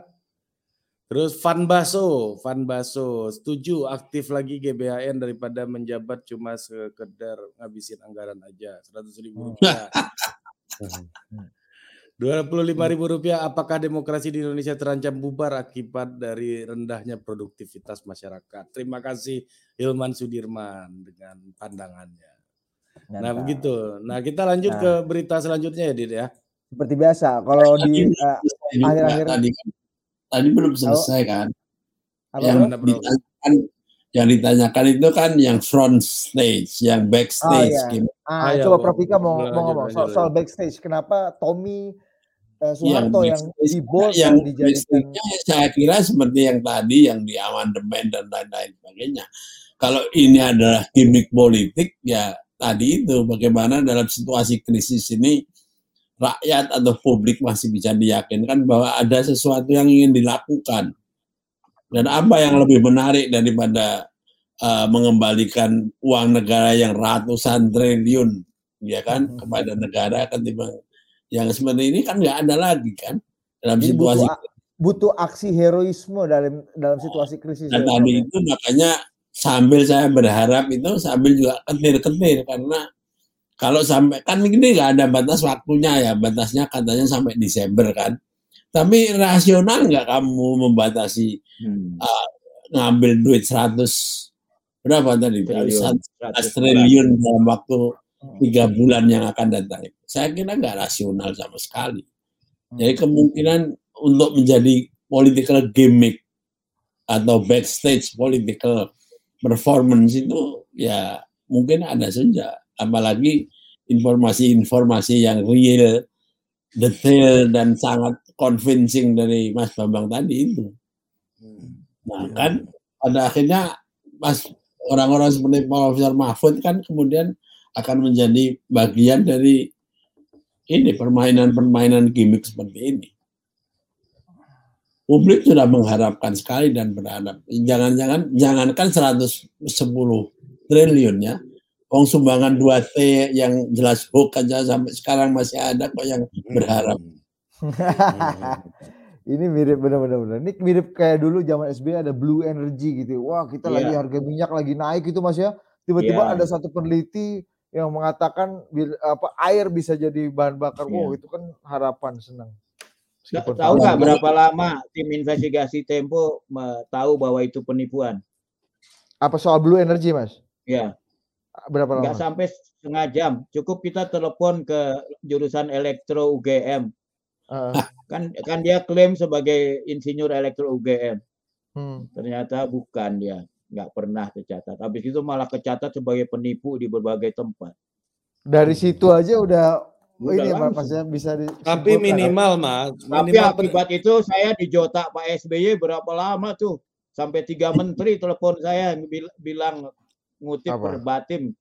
Terus Van Baso, Van Baso setuju aktif lagi GBHN daripada menjabat cuma sekedar ngabisin anggaran aja 100 ribu rupiah. 25 ribu rupiah. Apakah demokrasi di Indonesia terancam bubar akibat dari rendahnya produktivitas masyarakat? Terima kasih Hilman Sudirman dengan pandangannya. Nah Mantap. begitu. Nah kita lanjut Nah. ke berita selanjutnya ya Dit ya. Seperti biasa kalau di belum eh, selesai juga. Tadi belum selesai kan apa yang bro? ditanyakan yang ditanyakan itu kan yang front stage yang backstage Oh, iya. gimana Ah, Ayo, coba Bang. Prof Ika mau, Lanjut, mau ngomong soal, soal backstage. Kenapa Tommy eh, Soeharto yang, bold yang yang dijadikan backstage-nya saya kira seperti yang tadi yang di amandemen dan lain-lain sebagainya kalau ini adalah gimmick politik ya tadi itu bagaimana dalam situasi krisis ini rakyat atau publik masih bisa diyakinkan bahwa ada sesuatu yang ingin dilakukan dan apa yang lebih menarik daripada uh, mengembalikan uang negara yang ratusan triliun ya kan Mhm. kepada negara ketimbang yang seperti ini kan nggak ada lagi kan dalam Jadi situasi butuh, butuh aksi heroisme dalam dalam situasi krisis. dan tadi itu makanya sambil saya berharap itu sambil juga ketir-ketir karena kalau sampai kan ini nggak ada batas waktunya ya batasnya katanya sampai Desember kan. Tapi rasional nggak kamu membatasi Hmm. ngambil duit 100 berapa tadi? Triliun. 100 triliun dalam waktu tiga bulan yang akan datang. Saya kira nggak rasional sama sekali. Jadi kemungkinan untuk menjadi political gimmick atau backstage political performance itu ya mungkin ada saja apalagi informasi-informasi yang real detail dan sangat convincing dari Mas Bambang tadi itu nah Iya. kan pada akhirnya Mas orang-orang seperti Profesor Mahfud kan kemudian akan menjadi bagian dari ini permainan-permainan gimmick seperti ini publik sudah mengharapkan sekali dan berharap. Jangan-jangan jangankan 110 triliun ya. Wong sumbangan 2T yang jelas hook aja sampai sekarang masih ada kok yang berharap. Ini mirip benar-benar. Ini mirip kayak dulu zaman SBY ada Blue Energy gitu. Wah kita Iya. lagi harga minyak lagi naik itu mas ya. Tiba-tiba Iya. ada satu peneliti yang mengatakan apa air bisa jadi bahan bakar. Wow Iya. itu kan harapan senang. Meskipun Tahu nggak berapa lama tim investigasi Tempo tahu bahwa itu penipuan? Apa soal Blue Energy mas? Ya, Berapa nggak lama? sampai setengah jam. Cukup kita telepon ke jurusan elektro UGM. Ah, Kan kan dia klaim sebagai insinyur elektro UGM. hmm. Ternyata bukan dia. Nggak pernah tercatat. Habis itu malah kecatat sebagai penipu di berbagai tempat. Dari situ aja udah, Udah ini ya ya bisa disimpulkan. Tapi minimal mas, Tapi minimal akibat itu saya dijotak Pak SBY berapa lama tuh? Sampai tiga menteri telepon saya bil- bilang ngutip Apa? verbatim.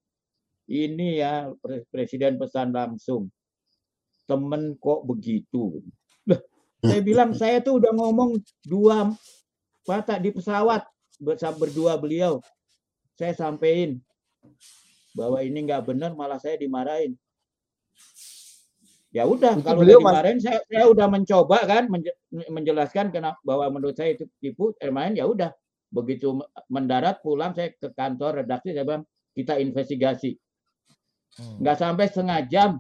Ini ya pre- presiden pesan langsung. Temen kok begitu? Saya bilang saya tuh udah ngomong dua kata di pesawat bersama berdua beliau. Saya sampein bahwa ini nggak benar malah saya dimarahin. Ya udah Itu kalau beliau mas- dimarahin saya saya udah mencoba kan menje- menjelaskan kenapa bahwa menurut saya itu tipu, main ya udah begitu me- mendarat pulang saya ke kantor redaksi saya bilang kita investigasi. Hmm. Nggak sampai setengah jam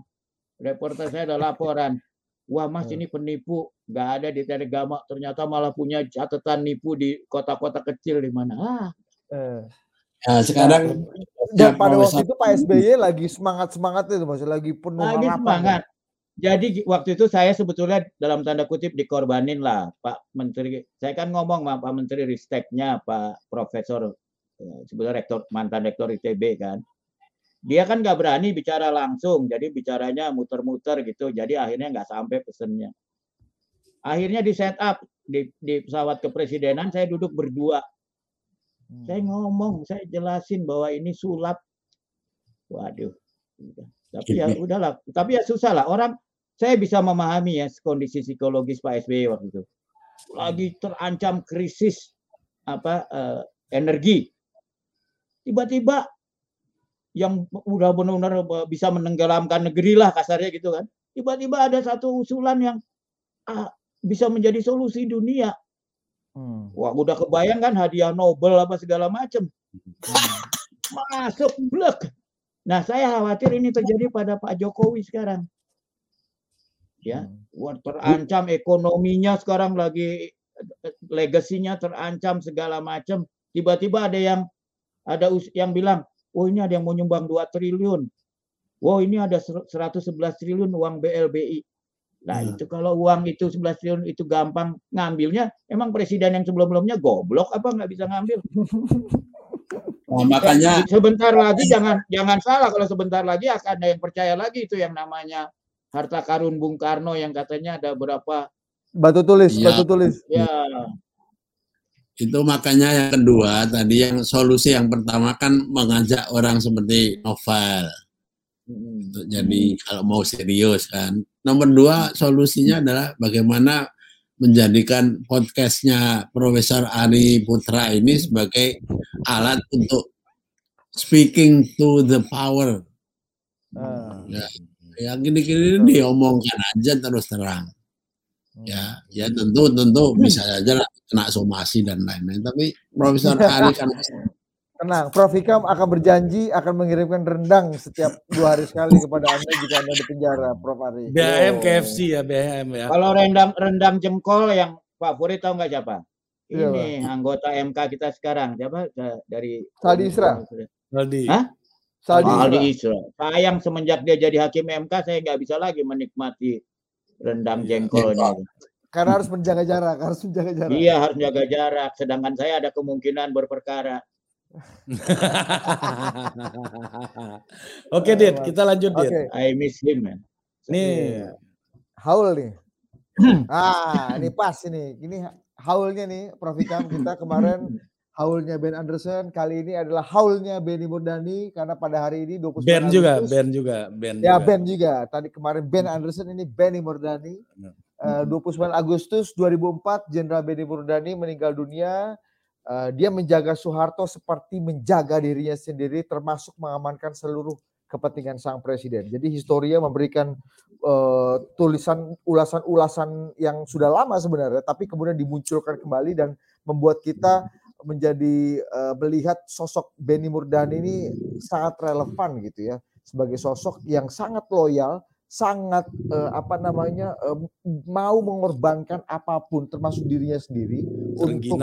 reporter saya ada laporan. Wah mas Hmm. ini penipu, nggak ada di Telegama, ternyata malah punya catatan nipu di kota-kota kecil di mana. Ah, Eh. Ya, sekarang Dan pada waktu itu Pak SBY lagi semangat semangat itu mas, lagi penuh lagi harapan. semangat. Jadi waktu itu saya sebetulnya dalam tanda kutip dikorbanin lah Pak Menteri. Saya kan ngomong sama Pak Menteri Risteknya Pak Profesor eh, sebetulnya rektor mantan rektor ITB kan. Dia kan nggak berani bicara langsung, jadi bicaranya muter-muter gitu. Jadi akhirnya nggak sampai pesennya. Akhirnya di set up di, di pesawat kepresidenan saya duduk berdua Hmm. Saya ngomong, saya jelasin bahwa ini sulap. Waduh. Tapi ya udahlah. Tapi ya susah lah. Orang saya bisa memahami ya kondisi psikologis Pak SBY waktu itu. Lagi terancam krisis apa uh, energi. Tiba-tiba yang udah benar-benar bisa menenggelamkan negeri lah kasarnya gitu kan. Tiba-tiba ada satu usulan yang ah, bisa menjadi solusi dunia. Hmm. Wah, udah kebayang kan hadiah Nobel apa segala macam. Hmm. Masuk blek. Nah, saya khawatir ini terjadi pada Pak Jokowi sekarang. Ya, hmm. terancam ekonominya sekarang lagi legasinya terancam segala macam. Tiba-tiba ada yang ada yang bilang, "Oh, ini ada yang mau nyumbang 2 triliun." Wow, ini ada 111 triliun uang BLBI. Nah, hmm. itu kalau uang itu 11 triliun itu gampang ngambilnya, emang presiden yang sebelum-sebelumnya goblok apa nggak bisa ngambil? Nah, makanya sebentar lagi jangan jangan salah kalau sebentar lagi akan ada yang percaya lagi itu yang namanya harta karun Bung Karno yang katanya ada berapa batu tulis, ya. batu tulis. Ya. Itu makanya yang kedua tadi yang solusi yang pertama kan mengajak orang seperti novel untuk jadi kalau mau serius kan. Nomor dua solusinya adalah bagaimana menjadikan podcastnya Profesor Ari Putra ini sebagai alat untuk speaking to the power. Uh. Ya, yang gini-gini diomongkan aja terus terang. Ya, ya tentu tentu bisa saja kena somasi dan lain-lain. Tapi Profesor Ari kan Tenang, Prof Hikam akan berjanji akan mengirimkan rendang setiap dua hari sekali kepada Anda jika Anda di penjara, Prof Ari. BHM oh. KFC ya, BHM ya. Kalau rendang rendang jengkol yang favorit tahu nggak siapa? Iya, Ini Pak. anggota MK kita sekarang siapa? Dari Saldi Isra. Saldi. Hah? Saldi, Saldi Isra. Sayang semenjak dia jadi hakim MK saya nggak bisa lagi menikmati rendang iya. jengkolnya. Karena harus menjaga jarak, harus menjaga jarak. Iya, harus menjaga jarak. Sedangkan saya ada kemungkinan berperkara. Oke, Dit, kita lanjut, Dit. Okay. I miss him, man. Nih, haul nih. ah, ini pas ini. Ini haulnya nih, Prof. Ikam kita kemarin haulnya Ben Anderson kali ini adalah haulnya Benny Murdani karena pada hari ini 29 Ben juga, Ben juga, Ben. Ya, juga. Ben juga. Tadi kemarin Ben Anderson ini Benny Murdani. Uh, 29 Agustus 2004 Jenderal Benny Murdani meninggal dunia Uh, dia menjaga Soeharto seperti menjaga dirinya sendiri termasuk mengamankan seluruh kepentingan sang presiden. Jadi historia memberikan uh, tulisan ulasan-ulasan yang sudah lama sebenarnya tapi kemudian dimunculkan kembali dan membuat kita menjadi uh, melihat sosok Benny Murdani ini sangat relevan gitu ya sebagai sosok yang sangat loyal sangat uh, apa namanya uh, mau mengorbankan apa pun termasuk dirinya sendiri untuk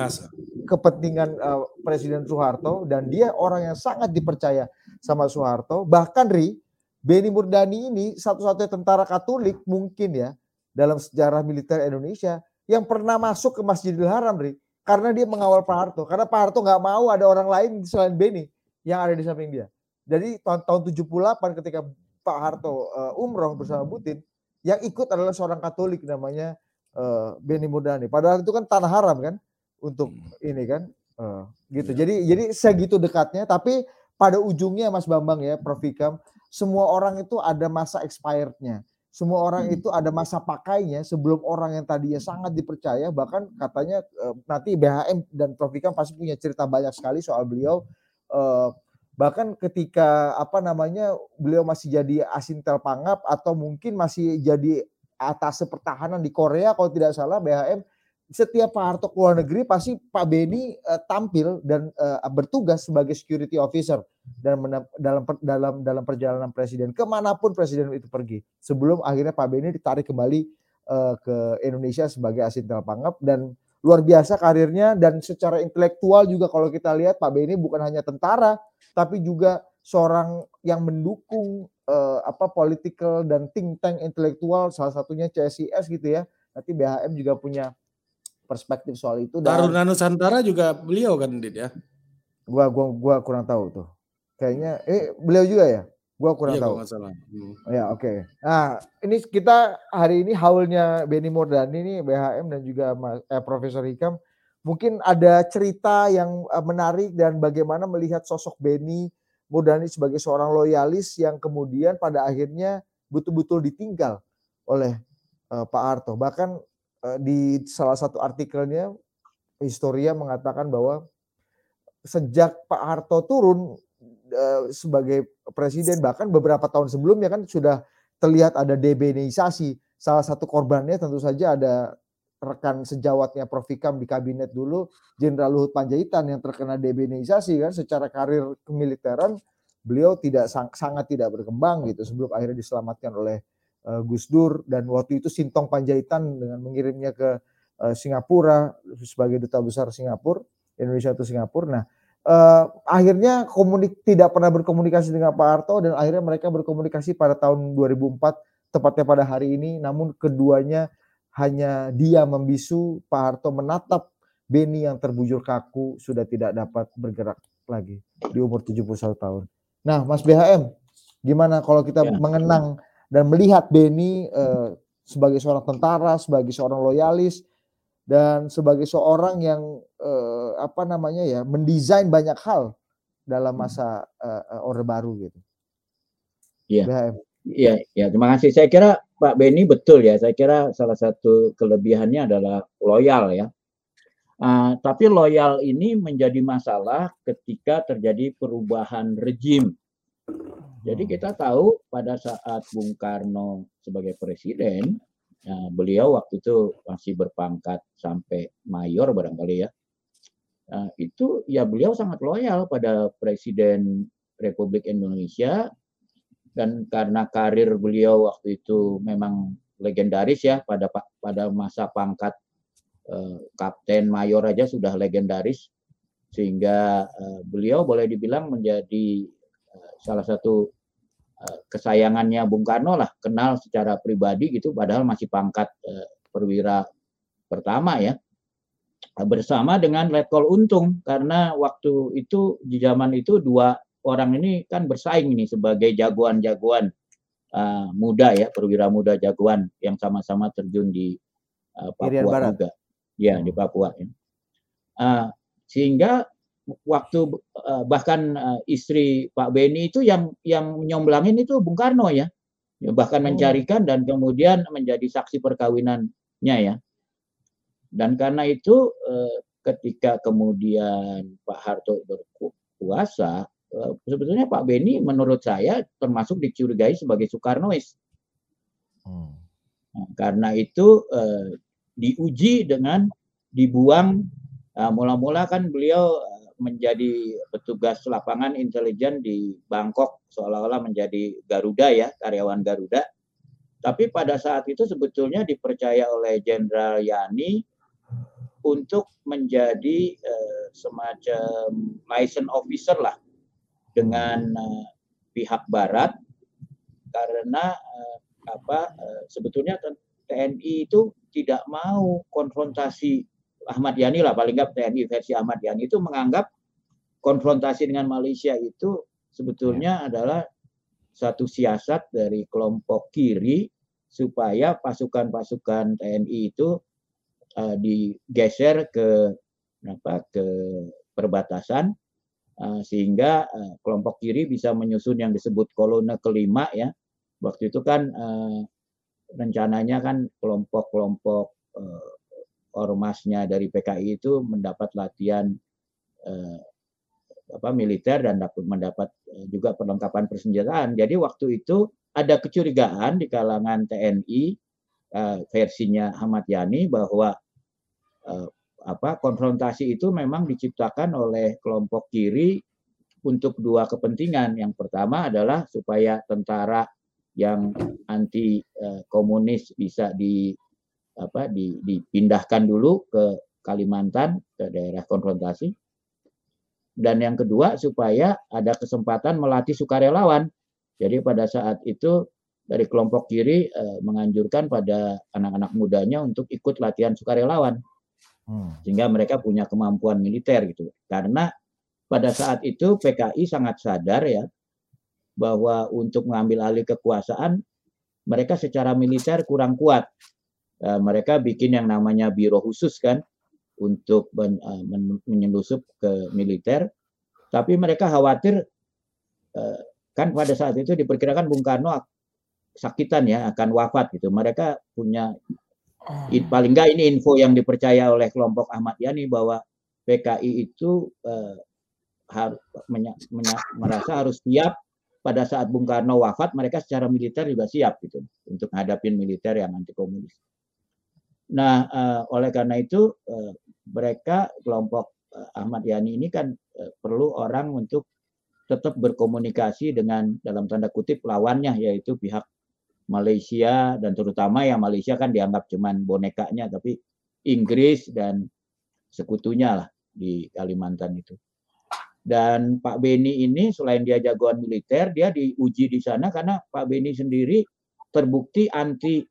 kepentingan uh, Presiden Soeharto dan dia orang yang sangat dipercaya sama Soeharto. Bahkan Ri Beni Murdani ini satu-satunya tentara Katolik mungkin ya dalam sejarah militer Indonesia yang pernah masuk ke Masjidil Haram Ri karena dia mengawal Pak Harto. Karena Pak Harto nggak mau ada orang lain selain Beni yang ada di samping dia. Jadi tahun tahun 78 ketika Pak Harto uh, umroh bersama Putin, yang ikut adalah seorang Katolik namanya uh, Beni Murdani. Padahal itu kan tanah haram kan untuk hmm. ini kan, uh, gitu. Ya. Jadi jadi segitu dekatnya. Tapi pada ujungnya Mas Bambang ya, Prof Ikam, semua orang itu ada masa expirednya. Semua orang hmm. itu ada masa pakainya sebelum orang yang tadinya sangat dipercaya bahkan katanya uh, nanti BHM dan Prof Ikam pasti punya cerita banyak sekali soal beliau uh, bahkan ketika apa namanya beliau masih jadi asintel pangap atau mungkin masih jadi atas pertahanan di Korea kalau tidak salah BHM setiap Pak Harto keluar negeri pasti Pak Beni uh, tampil dan uh, bertugas sebagai security officer dan dalam dalam dalam perjalanan presiden ke mana pun presiden itu pergi. Sebelum akhirnya Pak Beni ditarik kembali uh, ke Indonesia sebagai asintel pangap dan luar biasa karirnya dan secara intelektual juga kalau kita lihat Pak Beni bukan hanya tentara tapi juga seorang yang mendukung uh, apa political dan think tank intelektual salah satunya CSIS gitu ya. Nanti BHM juga punya perspektif soal itu. Dan Taruna Nusantara juga beliau kan Dit ya. Gua gua gua kurang tahu tuh. Kayaknya eh beliau juga ya. Gua kurang iya, tahu. Hmm. Ya oke. Okay. Nah ini kita hari ini haulnya Benny Mordani ini BHM dan juga eh, Profesor Hikam mungkin ada cerita yang uh, menarik dan bagaimana melihat sosok Benny Murdani sebagai seorang loyalis yang kemudian pada akhirnya betul-betul ditinggal oleh uh, Pak Harto. Bahkan uh, di salah satu artikelnya Historia mengatakan bahwa sejak Pak Harto turun uh, sebagai presiden bahkan beberapa tahun sebelumnya kan sudah terlihat ada debenisasi. Salah satu korbannya tentu saja ada rekan sejawatnya Prof. Ikam di kabinet dulu, Jenderal Luhut Panjaitan yang terkena debenisasi kan secara karir kemiliteran beliau tidak sang, sangat tidak berkembang gitu sebelum akhirnya diselamatkan oleh uh, Gus Dur dan waktu itu Sintong Panjaitan dengan mengirimnya ke uh, Singapura sebagai duta besar Singapura Indonesia atau Singapura. Nah, uh, akhirnya komunik tidak pernah berkomunikasi dengan Pak Harto dan akhirnya mereka berkomunikasi pada tahun 2004 tepatnya pada hari ini namun keduanya hanya dia membisu Pak Harto menatap Beni yang terbujur kaku sudah tidak dapat bergerak lagi di umur 71 tahun. Nah, Mas BHM, gimana kalau kita ya. mengenang dan melihat Beni eh, sebagai seorang tentara, sebagai seorang loyalis, dan sebagai seorang yang eh, apa namanya ya mendesain banyak hal dalam hmm. masa eh, Orde Baru gitu. Iya. Iya, ya terima kasih. Saya kira Pak Beni betul ya. Saya kira salah satu kelebihannya adalah loyal ya. Uh, tapi loyal ini menjadi masalah ketika terjadi perubahan rejim. Jadi hmm. kita tahu pada saat Bung Karno sebagai presiden, Nah, beliau waktu itu masih berpangkat sampai mayor barangkali ya. Nah, itu ya beliau sangat loyal pada Presiden Republik Indonesia dan karena karir beliau waktu itu memang legendaris ya pada pada masa pangkat eh, kapten mayor aja sudah legendaris sehingga eh, beliau boleh dibilang menjadi eh, salah satu kesayangannya Bung Karno lah kenal secara pribadi gitu padahal masih pangkat uh, perwira pertama ya. Bersama dengan Letkol Untung karena waktu itu di zaman itu dua orang ini kan bersaing ini sebagai jagoan-jagoan uh, muda ya perwira muda jagoan yang sama-sama terjun di uh, Papua juga. Ya di Papua ya. Uh, sehingga waktu uh, bahkan uh, istri Pak Beni itu yang yang nyomblangin itu Bung Karno ya. ya bahkan oh. mencarikan dan kemudian menjadi saksi perkawinannya ya. Dan karena itu uh, ketika kemudian Pak Harto berkuasa, uh, sebetulnya Pak Beni menurut saya termasuk dicurigai sebagai Soekarnois. Hmm. Nah, karena itu uh, diuji dengan dibuang mula-mula kan beliau menjadi petugas lapangan intelijen di Bangkok seolah-olah menjadi Garuda ya karyawan Garuda. Tapi pada saat itu sebetulnya dipercaya oleh Jenderal Yani untuk menjadi uh, semacam license officer lah dengan uh, pihak Barat. Karena uh, apa sebetulnya TNI itu tidak mau konfrontasi Ahmad Yani lah paling nggak TNI versi Ahmad Yani itu menganggap konfrontasi dengan Malaysia itu sebetulnya ya. adalah satu siasat dari kelompok kiri supaya pasukan-pasukan TNI itu uh, digeser ke apa ke perbatasan uh, sehingga uh, kelompok kiri bisa menyusun yang disebut kolone kelima ya waktu itu kan uh, rencananya kan kelompok-kelompok uh, ormasnya dari PKI itu mendapat latihan eh, apa militer dan dapat mendapat eh, juga perlengkapan persenjataan. Jadi waktu itu ada kecurigaan di kalangan TNI eh, versinya Ahmad Yani bahwa eh, apa konfrontasi itu memang diciptakan oleh kelompok kiri untuk dua kepentingan. Yang pertama adalah supaya tentara yang anti eh, komunis bisa di apa di, dipindahkan dulu ke Kalimantan ke daerah konfrontasi. Dan yang kedua supaya ada kesempatan melatih sukarelawan. Jadi pada saat itu dari kelompok kiri eh, menganjurkan pada anak-anak mudanya untuk ikut latihan sukarelawan. Hmm. sehingga mereka punya kemampuan militer gitu. Karena pada saat itu PKI sangat sadar ya bahwa untuk mengambil alih kekuasaan mereka secara militer kurang kuat uh, mereka bikin yang namanya biro khusus kan untuk men, uh, men, menyelusup ke militer, tapi mereka khawatir uh, kan pada saat itu diperkirakan Bung Karno sakitan ya akan wafat gitu. Mereka punya paling enggak ini info yang dipercaya oleh kelompok Ahmad Yani bahwa PKI itu uh, harus menya, menya, merasa harus siap pada saat Bung Karno wafat mereka secara militer juga siap gitu untuk menghadapi militer yang anti komunis. Nah, uh, oleh karena itu uh, mereka kelompok uh, Ahmad Yani ini kan uh, perlu orang untuk tetap berkomunikasi dengan dalam tanda kutip lawannya yaitu pihak Malaysia dan terutama yang Malaysia kan dianggap cuman bonekanya tapi Inggris dan sekutunya lah di Kalimantan itu. Dan Pak Beni ini selain dia jagoan militer, dia diuji di sana karena Pak Beni sendiri terbukti anti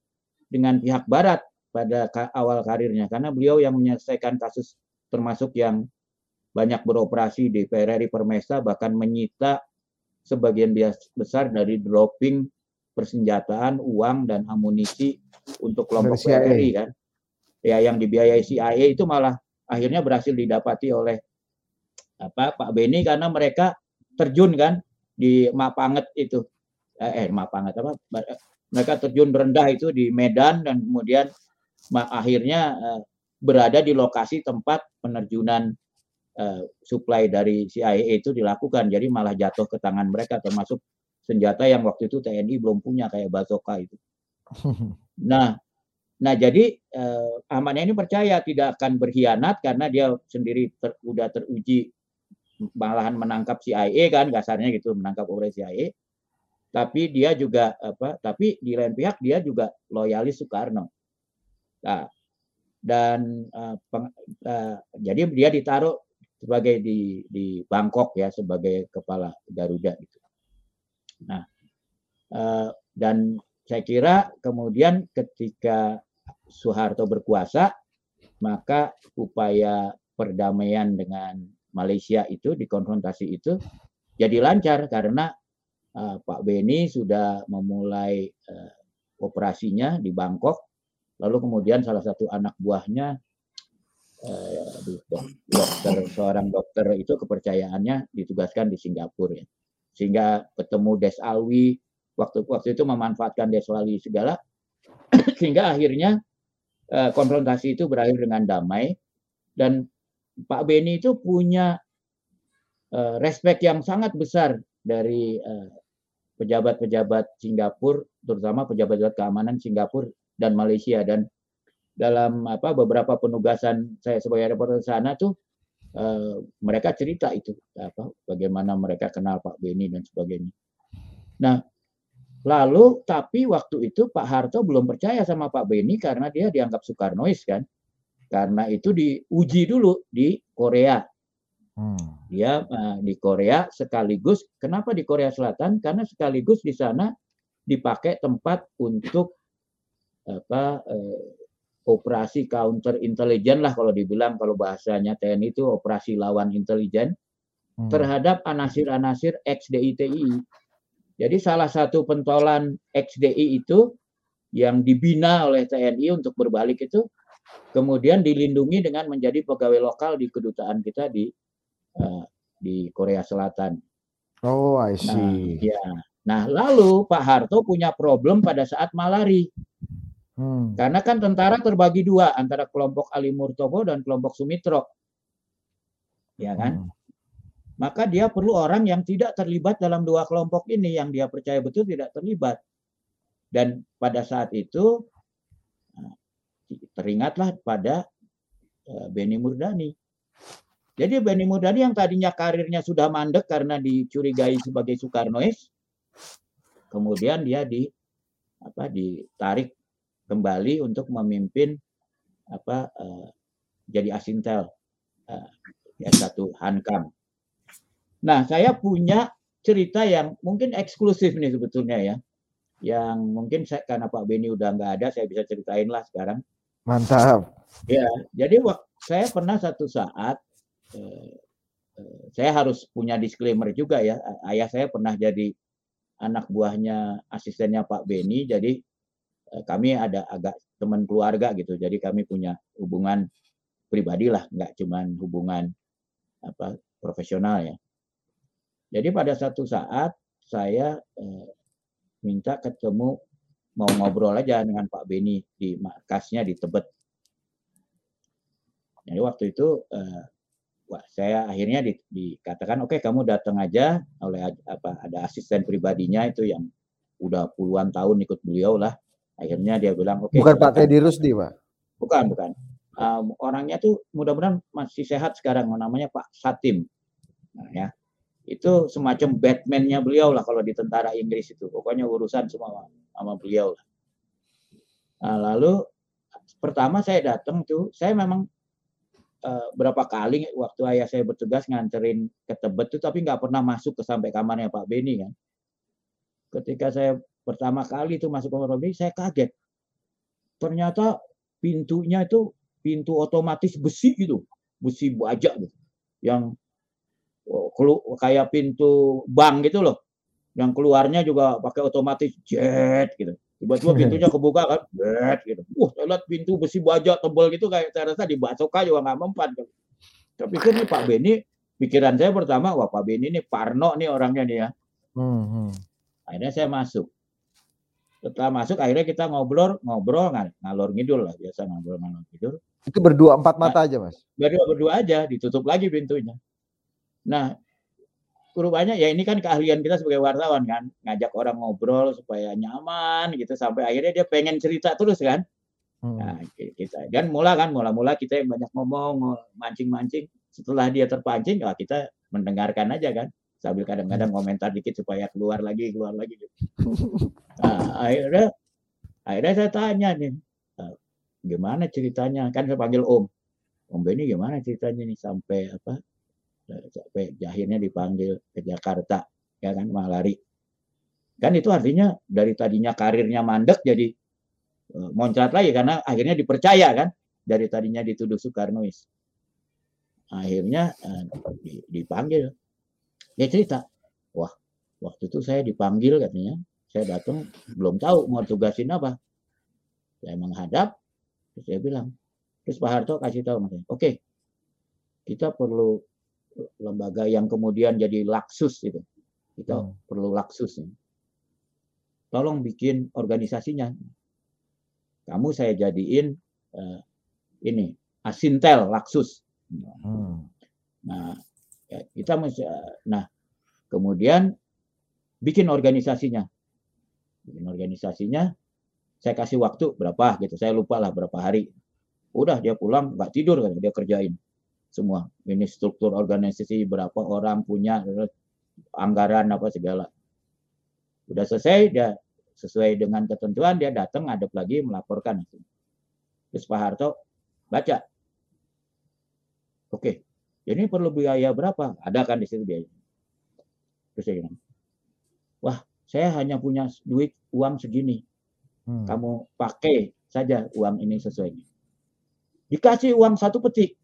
dengan pihak Barat pada awal karirnya karena beliau yang menyelesaikan kasus termasuk yang banyak beroperasi di PRRI Permesa bahkan menyita sebagian besar dari dropping persenjataan, uang dan amunisi untuk kelompok PRRI kan. Ya yang dibiayai CIA itu malah akhirnya berhasil didapati oleh apa Pak Beni karena mereka terjun kan di Mapanget itu. Eh, eh Mapanget apa? Mereka terjun rendah itu di Medan dan kemudian akhirnya uh, berada di lokasi tempat penerjunan uh, supply dari CIA itu dilakukan. Jadi malah jatuh ke tangan mereka termasuk senjata yang waktu itu TNI belum punya kayak bazooka itu. Nah, nah jadi uh, Ahmad ini percaya tidak akan berkhianat karena dia sendiri ter, udah teruji malahan menangkap CIA kan kasarnya gitu menangkap operasi CIA. Tapi dia juga apa? Tapi di lain pihak dia juga loyalis Soekarno. Nah, dan uh, peng, uh, jadi dia ditaruh sebagai di di Bangkok ya sebagai kepala Garuda gitu. Nah, uh, dan saya kira kemudian ketika Soeharto berkuasa, maka upaya perdamaian dengan Malaysia itu di konfrontasi itu jadi lancar karena uh, Pak Beni sudah memulai uh, operasinya di Bangkok Lalu kemudian salah satu anak buahnya eh, dokter seorang dokter itu kepercayaannya ditugaskan di Singapura ya. Sehingga ketemu Des Alwi waktu waktu itu memanfaatkan Des Alwi segala sehingga akhirnya eh, konfrontasi itu berakhir dengan damai dan Pak Beni itu punya eh, respect yang sangat besar dari pejabat-pejabat Singapura, terutama pejabat-pejabat keamanan Singapura dan Malaysia dan dalam apa beberapa penugasan saya sebagai reporter sana tuh uh, mereka cerita itu apa bagaimana mereka kenal Pak Beni dan sebagainya. Nah, lalu tapi waktu itu Pak Harto belum percaya sama Pak Beni karena dia dianggap Soekarnois kan. Karena itu diuji dulu di Korea. Hmm. Dia uh, di Korea sekaligus kenapa di Korea Selatan? Karena sekaligus di sana dipakai tempat untuk apa eh, operasi counter intelijen lah kalau dibilang kalau bahasanya TNI itu operasi lawan intelijen hmm. terhadap anasir-anasir XDITI. Jadi salah satu pentolan XDI itu yang dibina oleh TNI untuk berbalik itu kemudian dilindungi dengan menjadi pegawai lokal di kedutaan kita di uh, di Korea Selatan. Oh, I see. Nah, ya. Nah, lalu Pak Harto punya problem pada saat malari. Hmm. Karena kan tentara terbagi dua antara kelompok Ali Murtopo dan kelompok Sumitro. Ya kan? Hmm. Maka dia perlu orang yang tidak terlibat dalam dua kelompok ini yang dia percaya betul tidak terlibat. Dan pada saat itu nah, teringatlah pada eh, Beni Murdani. Jadi Beni Murdani yang tadinya karirnya sudah mandek karena dicurigai sebagai Soekarnois, kemudian dia di apa ditarik kembali untuk memimpin apa uh, jadi asintel uh, S1 Hankam. Nah, saya punya cerita yang mungkin eksklusif nih sebetulnya ya. Yang mungkin saya, karena Pak Beni udah nggak ada, saya bisa ceritain lah sekarang. Mantap. Ya, jadi saya pernah satu saat eh, saya harus punya disclaimer juga ya. Ayah saya pernah jadi anak buahnya asistennya Pak Beni, jadi Eh, kami ada agak teman keluarga gitu. Jadi kami punya hubungan pribadi lah, nggak cuman hubungan apa profesional ya. Jadi pada satu saat saya eh, minta ketemu mau ngobrol aja dengan Pak Beni di markasnya di Tebet. Jadi waktu itu eh, wah, saya akhirnya di, dikatakan oke okay, kamu datang aja oleh apa ada asisten pribadinya itu yang udah puluhan tahun ikut beliau lah. Akhirnya dia bilang oke. Okay, bukan Pak Teddy Rusdi pak? Bukan bukan. Um, orangnya tuh mudah-mudahan masih sehat sekarang namanya Pak Satim. Nah, ya itu semacam Batman-nya beliau lah kalau di tentara Inggris itu. Pokoknya urusan semua sama beliau lah. Nah, lalu pertama saya datang tuh, saya memang uh, berapa kali waktu ayah saya bertugas nganterin ke Tebet tuh, tapi nggak pernah masuk ke sampai kamarnya Pak Beni kan. Ketika saya pertama kali itu masuk kamar Beni, saya kaget. Ternyata pintunya itu pintu otomatis besi gitu, besi baja gitu, yang kayak pintu bank gitu loh. Yang keluarnya juga pakai otomatis jet gitu. Tiba-tiba pintunya kebuka kan, jet gitu. Wah, saya lihat pintu besi baja tebal gitu kayak saya rasa di Basoka juga nggak mempan. Gitu. Saya pikir nih Pak Beni, pikiran saya pertama, wah Pak Beni ini Parno nih orangnya nih ya. Hmm, hmm. Akhirnya saya masuk. Setelah masuk akhirnya kita ngobrol, ngobrol ngalor ngidul lah biasa ngobrol ngalor ngidul. Itu berdua empat mata nah, aja mas? Berdua berdua aja, ditutup lagi pintunya. Nah, rupanya ya ini kan keahlian kita sebagai wartawan kan, ngajak orang ngobrol supaya nyaman gitu sampai akhirnya dia pengen cerita terus kan. Hmm. Nah, kita dan mula kan mula-mula kita yang banyak ngomong, mancing-mancing. Setelah dia terpancing, ya kita mendengarkan aja kan sambil kadang-kadang hmm. komentar dikit supaya keluar lagi keluar lagi. Gitu. Nah, akhirnya akhirnya saya tanya nih ah, gimana ceritanya? Kan saya panggil Om. Om Beni gimana ceritanya nih sampai apa sampai akhirnya dipanggil ke Jakarta ya kan malah lari kan itu artinya dari tadinya karirnya mandek jadi uh, muncrat lagi karena akhirnya dipercaya kan dari tadinya dituduh Soekarnois. Akhirnya dipanggil dia cerita wah waktu itu saya dipanggil katanya saya datang belum tahu mau tugasin apa saya menghadap saya bilang terus Pak Harto kasih tahu oke okay, kita perlu lembaga yang kemudian jadi laksus itu. Kita hmm. perlu laksus. Tolong bikin organisasinya. Kamu saya jadiin uh, ini asintel laksus. Hmm. Nah, ya, kita mesti, nah kemudian bikin organisasinya. Bikin organisasinya, saya kasih waktu berapa gitu. Saya lupa lah berapa hari. Udah dia pulang nggak tidur kan dia kerjain semua. Ini struktur organisasi berapa orang punya anggaran apa segala. Udah selesai dia sesuai dengan ketentuan dia datang ngadep lagi melaporkan. Terus Pak Harto baca. Oke, ini perlu biaya berapa? Ada kan di situ biaya. Terus saya bilang, wah saya hanya punya duit uang segini. Hmm. Kamu pakai saja uang ini sesuai. Dikasih uang satu petik.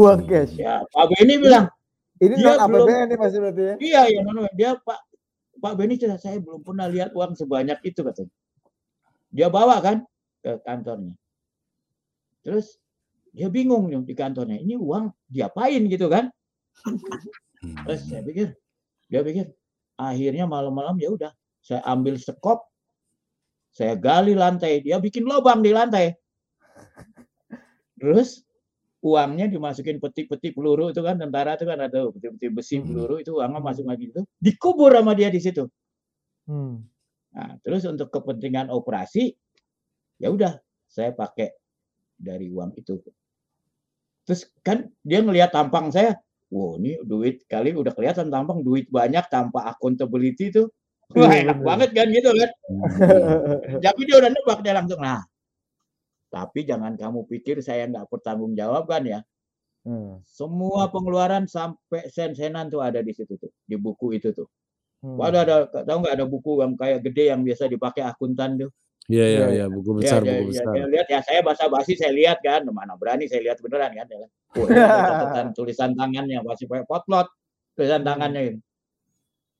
Uang cash. Ya, Pak Beni bilang. Ini dia non APBN nih masih berarti ya? Iya, iya non Dia Pak Pak Beni cerita saya belum pernah lihat uang sebanyak itu katanya. Dia bawa kan ke kantornya. Terus dia bingung nih di kantornya. Ini uang diapain gitu kan? Terus saya pikir, dia pikir akhirnya malam-malam ya udah saya ambil sekop, saya gali lantai, dia bikin lubang di lantai. Terus uangnya dimasukin peti-peti peluru itu kan tentara itu kan ada peti-peti besi hmm. peluru itu uangnya hmm. masuk lagi itu dikubur sama dia di situ. Hmm. Nah, terus untuk kepentingan operasi ya udah saya pakai dari uang itu. Terus kan dia ngelihat tampang saya, wow ini duit kali udah kelihatan tampang duit banyak tanpa accountability itu. Wah iya, enak banget kan gitu kan. Hmm. Tapi dia udah nebak dia langsung, nah tapi jangan kamu pikir saya nggak bertanggung jawab kan ya. Hmm. Semua pengeluaran sampai sen-senan tuh ada di situ tuh, di buku itu tuh. Hmm. Waduh ada tahu nggak ada buku yang kayak gede yang biasa dipakai akuntan tuh. Iya iya iya buku iya, besar ya, buku ya, besar. Ya, lihat ya saya basa-basi saya lihat kan, mana berani saya lihat beneran kan. Ya. Oh, catatan tulisan tangannya masih pakai potlot tulisan tangannya ini.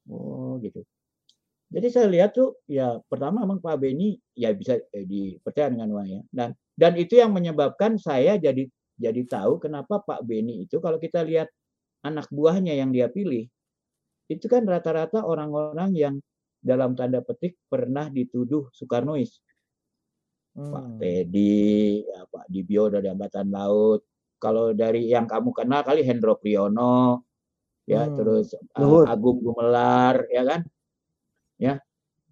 Oh gitu. Jadi saya lihat tuh ya pertama memang Pak Beni ya bisa eh, dipercaya dengan uang ya. Dan dan itu yang menyebabkan saya jadi jadi tahu kenapa Pak Beni itu kalau kita lihat anak buahnya yang dia pilih itu kan rata-rata orang-orang yang dalam tanda petik pernah dituduh Soekarnois. Hmm. Pak Teddy, ya, Pak Dibio dari Angkatan Laut. Kalau dari yang kamu kenal kali Hendro Priyono, ya hmm. terus uh, Agung Gumelar, ya kan? ya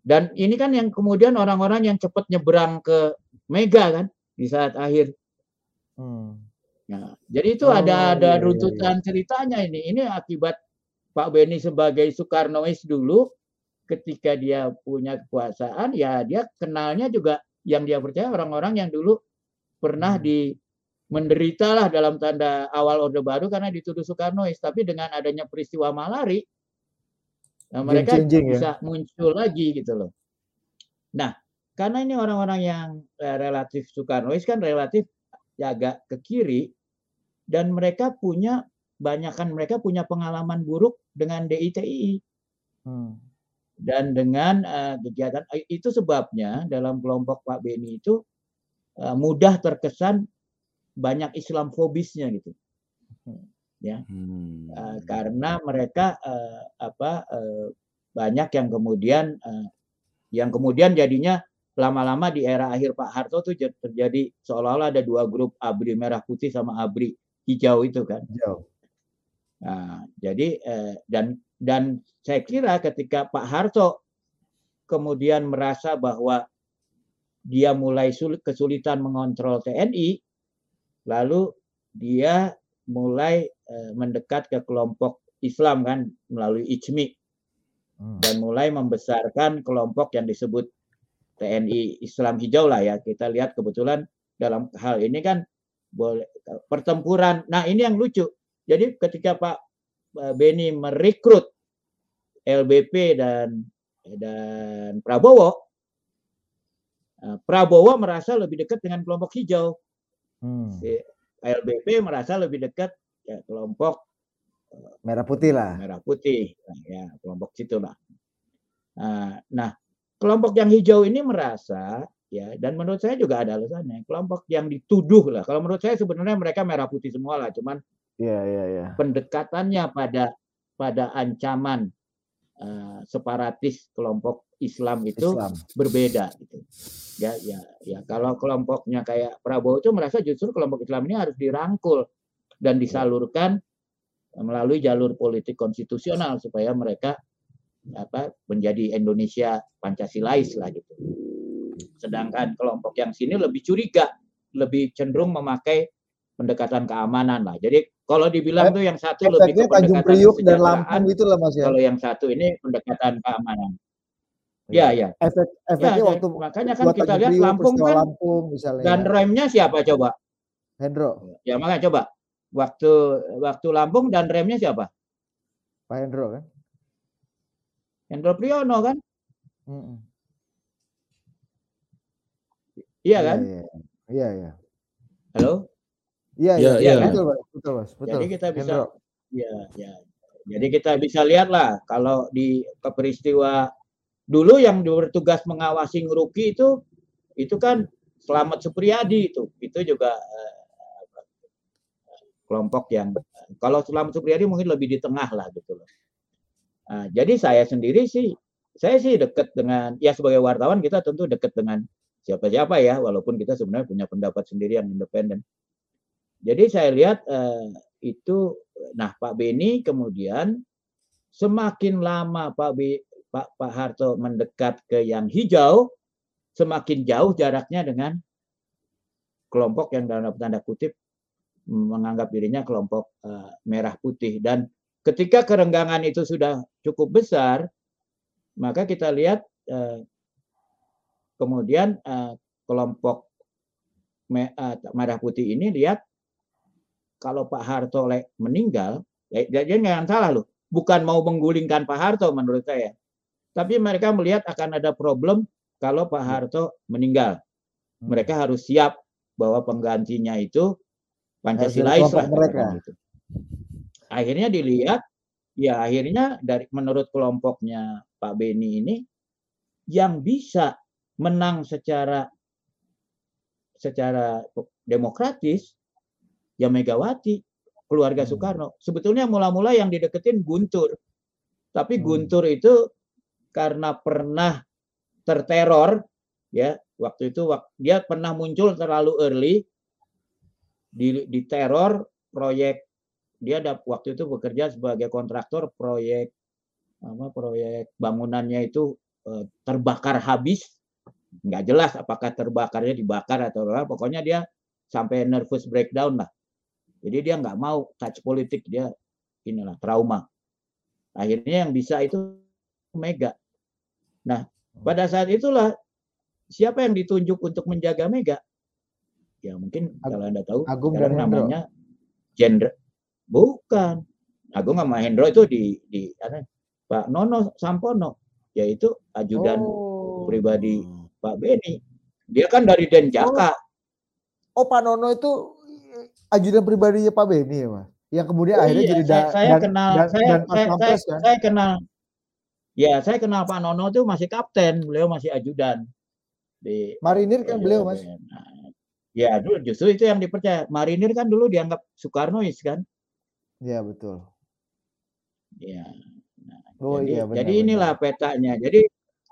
dan ini kan yang kemudian orang-orang yang cepat nyebrang ke Mega kan di saat akhir hmm. ya, jadi itu oh, ada ada iya, iya, runtutan iya. ceritanya ini ini akibat Pak Beni sebagai Soekarnois dulu ketika dia punya kekuasaan ya dia kenalnya juga yang dia percaya orang-orang yang dulu pernah hmm. di menderita lah dalam tanda awal Orde Baru karena dituduh Soekarnois tapi dengan adanya peristiwa Malari Nah, mereka ya. bisa ya? muncul lagi gitu loh. Nah, karena ini orang-orang yang eh, relatif Soekarnois kan relatif ya agak ke kiri dan mereka punya banyakkan mereka punya pengalaman buruk dengan DITI. Hmm. Dan dengan uh, kegiatan eh, itu sebabnya dalam kelompok Pak Beni itu uh, mudah terkesan banyak Islamfobisnya gitu. Hmm ya hmm. uh, karena mereka uh, apa uh, banyak yang kemudian uh, yang kemudian jadinya lama-lama di era akhir Pak Harto tuh terjadi seolah-olah ada dua grup abri merah putih sama abri hijau itu kan hijau. Nah, jadi uh, dan dan saya kira ketika Pak Harto kemudian merasa bahwa dia mulai sulit, kesulitan mengontrol TNI, lalu dia mulai Eh, mendekat ke kelompok Islam kan melalui ICMI hmm. dan mulai membesarkan kelompok yang disebut TNI Islam Hijau lah ya. Kita lihat kebetulan dalam hal ini kan boleh pertempuran. Nah, ini yang lucu. Jadi ketika Pak eh, Beni merekrut LBP dan dan Prabowo, eh, Prabowo merasa lebih dekat dengan kelompok hijau. Hmm. LBP merasa lebih dekat ya kelompok merah putih lah. Merah putih, nah, ya kelompok situ lah. Nah, nah, kelompok yang hijau ini merasa ya dan menurut saya juga ada alasannya. Kelompok yang dituduh lah. Kalau menurut saya sebenarnya mereka merah putih semua lah, cuman ya, ya, ya. pendekatannya pada pada ancaman uh, separatis kelompok Islam itu Islam. berbeda gitu. Ya, ya, ya. Kalau kelompoknya kayak Prabowo itu merasa justru kelompok Islam ini harus dirangkul dan disalurkan melalui jalur politik konstitusional supaya mereka apa menjadi Indonesia Pancasilais lah gitu. Sedangkan kelompok yang sini lebih curiga, lebih cenderung memakai pendekatan keamanan lah. Jadi kalau dibilang eh, tuh yang satu lebih ke pendekatan Priuk dan Lampung itu lah Mas ya. Kalau yang satu ini pendekatan keamanan. Ya, ya. Efek efeknya ya, waktu makanya kan kita lihat Lampung kan Lampung, misalnya. dan remnya siapa coba? Hendro. Ya makanya coba waktu waktu Lampung dan remnya siapa? Pak Hendro kan? Hendro Priyono kan? Mm Iya kan? Iya, iya, iya. Halo? Iya, iya, iya, kan? betul, betul, Mas, betul. Jadi kita bisa Hendro. ya, ya. Jadi kita bisa lihat lah kalau di peristiwa dulu yang bertugas mengawasi Ngeruki itu itu kan Selamat Supriyadi itu. Itu juga eh, kelompok yang kalau Selamat Supriyadi mungkin lebih di tengah lah gitu loh. Nah, jadi saya sendiri sih saya sih dekat dengan ya sebagai wartawan kita tentu dekat dengan siapa-siapa ya walaupun kita sebenarnya punya pendapat sendiri yang independen. Jadi saya lihat eh, itu nah Pak Beni kemudian semakin lama Pak B, Pak Pak Harto mendekat ke yang hijau semakin jauh jaraknya dengan kelompok yang dalam tanda kutip menganggap dirinya kelompok uh, merah putih. Dan ketika kerenggangan itu sudah cukup besar maka kita lihat uh, kemudian uh, kelompok me, uh, merah putih ini lihat kalau Pak Harto meninggal ya, jadi nggak salah loh bukan mau menggulingkan Pak Harto menurut saya tapi mereka melihat akan ada problem kalau Pak Harto meninggal hmm. mereka harus siap bahwa penggantinya itu Pancasilais lah mereka. Gitu. Akhirnya dilihat, ya akhirnya dari menurut kelompoknya Pak Beni ini yang bisa menang secara secara demokratis ya Megawati keluarga Hmm. Soekarno. Sebetulnya mula-mula yang dideketin Guntur. Tapi Hmm. Guntur itu karena pernah terteror ya, waktu itu dia pernah muncul terlalu early di diteror proyek dia ada waktu itu bekerja sebagai kontraktor proyek apa proyek bangunannya itu eh, terbakar habis nggak jelas apakah terbakarnya dibakar atau apa pokoknya dia sampai nervous breakdown lah jadi dia nggak mau touch politik dia inilah trauma. Akhirnya yang bisa itu Mega. Nah pada saat itulah siapa yang ditunjuk untuk menjaga Mega? Ya mungkin Ag- kalau anda tahu Agung dan Hendro. namanya Jenderal bukan. Agung sama Hendro itu di di apa, Pak Nono Sampono yaitu ajudan Oh. pribadi Pak Beni dia kan dari Denjaka. Oh Pak Nono itu ajudan pribadinya Pak Beni ya Mas? Yang kemudian Oh akhirnya iya, jadi saya, saya dan, kenal dan, saya, dan saya, saya, kan? saya kenal ya saya kenal Pak Nono itu masih kapten beliau masih ajudan di Marinir kan beliau Mas? Nah, ya dulu justru itu yang dipercaya Marinir kan dulu dianggap Soekarnois kan Iya betul. ya nah, Oh jadi, iya benar. jadi inilah petanya jadi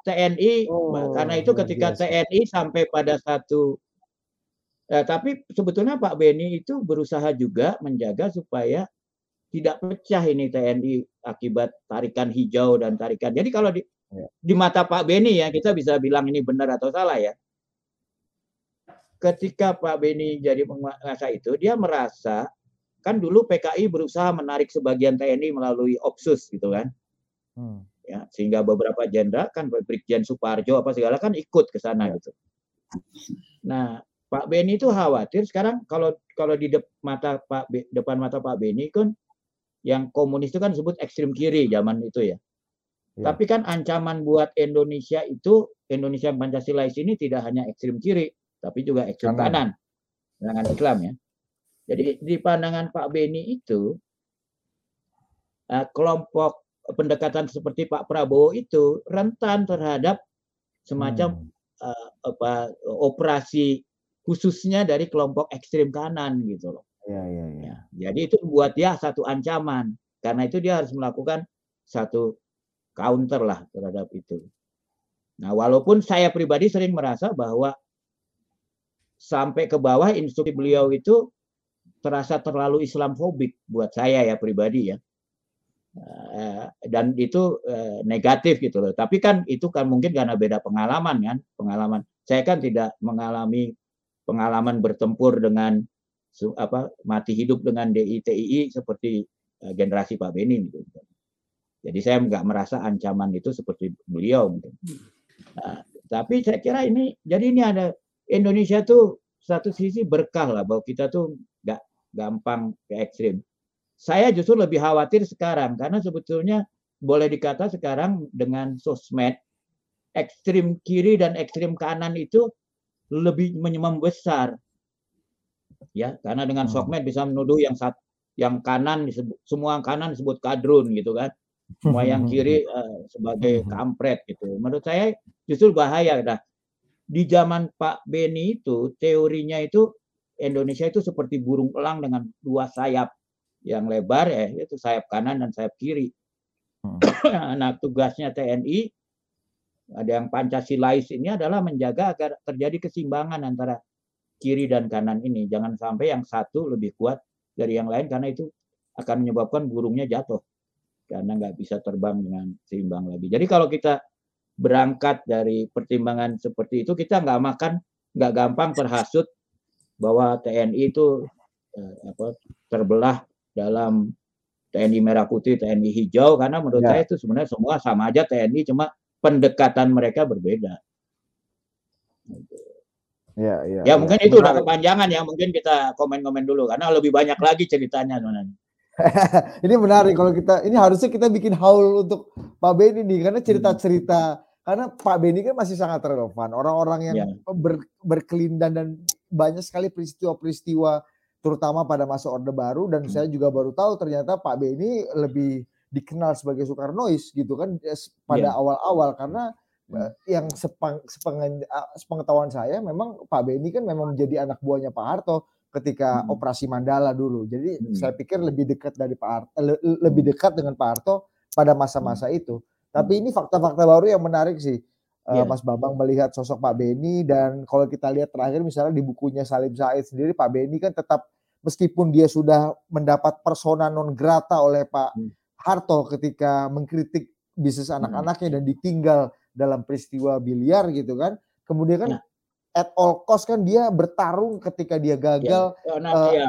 TNI Oh, karena itu ketika biasa. TNI sampai pada satu eh, tapi sebetulnya Pak Beni itu berusaha juga menjaga supaya tidak pecah ini TNI akibat tarikan hijau dan tarikan. Jadi kalau di Ya. di mata Pak Beni ya kita bisa bilang ini benar atau salah ya. Ketika Pak Beni jadi penguasa itu dia merasa kan dulu PKI berusaha menarik sebagian TNI melalui Opsus gitu kan Hmm. ya sehingga beberapa jenderal kan Brigjen Suparjo apa segala kan ikut ke sana Ya. gitu. Nah, Pak Beni itu khawatir sekarang kalau kalau di dep- mata Pak Be- depan mata Pak Beni kan yang komunis itu kan disebut ekstrim kiri zaman itu ya. Ya. Tapi kan ancaman buat Indonesia itu Indonesia Pancasilais ini tidak hanya ekstrim kiri, tapi juga ekstrim Kanan. kanan. Pandangan Islam ya. Jadi di pandangan Pak Beni itu eh, kelompok pendekatan seperti Pak Prabowo itu rentan terhadap semacam Hmm. eh, apa operasi khususnya dari kelompok ekstrim kanan gitu loh. Iya iya iya. Ya, jadi itu buat dia satu ancaman. Karena itu dia harus melakukan satu counter lah terhadap itu. Nah, walaupun saya pribadi sering merasa bahwa sampai ke bawah instruksi beliau itu terasa terlalu Islamfobik buat saya ya pribadi ya. Eh, dan itu eh, negatif gitu loh. Tapi kan itu kan mungkin karena beda pengalaman kan, pengalaman. Saya kan tidak mengalami pengalaman bertempur dengan apa mati hidup dengan DITII seperti eh, generasi Pak Beni gitu. Jadi saya nggak merasa ancaman itu seperti beliau mungkin. Nah, tapi saya kira ini jadi ini ada Indonesia tuh satu sisi berkah lah bahwa kita tuh nggak gampang ke ekstrim. Saya justru lebih khawatir sekarang karena sebetulnya boleh dikata sekarang dengan sosmed ekstrim kiri dan ekstrim kanan itu lebih membesar ya karena dengan Hmm. sosmed bisa menuduh yang sat, yang kanan disebut semua kanan disebut kadrun gitu kan. Semua yang kiri eh, sebagai kampret gitu. Menurut saya justru bahaya. Nah di zaman Pak Beni itu teorinya itu Indonesia itu seperti burung elang dengan dua sayap yang lebar ya itu sayap kanan dan sayap kiri. Hmm. nah tugasnya TNI ada yang Pancasilais ini adalah menjaga agar terjadi keseimbangan antara kiri dan kanan ini. Jangan sampai yang satu lebih kuat dari yang lain karena itu akan menyebabkan burungnya jatuh karena nggak bisa terbang dengan seimbang lagi. Jadi kalau kita berangkat dari pertimbangan seperti itu kita nggak makan nggak gampang terhasut bahwa TNI itu eh, apa, terbelah dalam TNI merah putih, TNI hijau karena menurut Ya. saya itu sebenarnya semua sama aja TNI cuma pendekatan mereka berbeda. Iya iya. Ya iya. mungkin itu udah Menarik. kepanjangan ya, mungkin kita komen-komen dulu karena lebih banyak lagi ceritanya sebenarnya. ini menarik kalau kita ini harusnya kita bikin haul untuk Pak Beni nih karena cerita-cerita karena Pak Beni kan masih sangat relevan orang-orang yang Ya. ber- berkelindan dan banyak sekali peristiwa-peristiwa terutama pada masa Orde Baru dan saya juga baru tahu ternyata Pak Beni lebih dikenal sebagai Soekarnois gitu kan eh, pada Ya. awal-awal karena eh, yang sepeng, sepengen, uh, sepengetahuan saya memang Pak Beni kan memang menjadi anak buahnya Pak Harto ketika hmm. operasi Mandala dulu. Jadi hmm. saya pikir lebih dekat dari Pak Harto, le, lebih dekat dengan Pak Harto pada masa-masa hmm. itu. Tapi ini fakta-fakta baru yang menarik sih. Uh, Mas Bambang melihat sosok Pak Beni dan kalau kita lihat terakhir misalnya di bukunya Salim Said sendiri Pak Beni kan tetap meskipun dia sudah mendapat persona non grata oleh Pak hmm. Harto ketika mengkritik bisnis hmm. anak-anaknya dan ditinggal dalam peristiwa biliar gitu kan. Kemudian kan nah. at all cost kan dia bertarung ketika dia gagal ya, nah, uh, ya.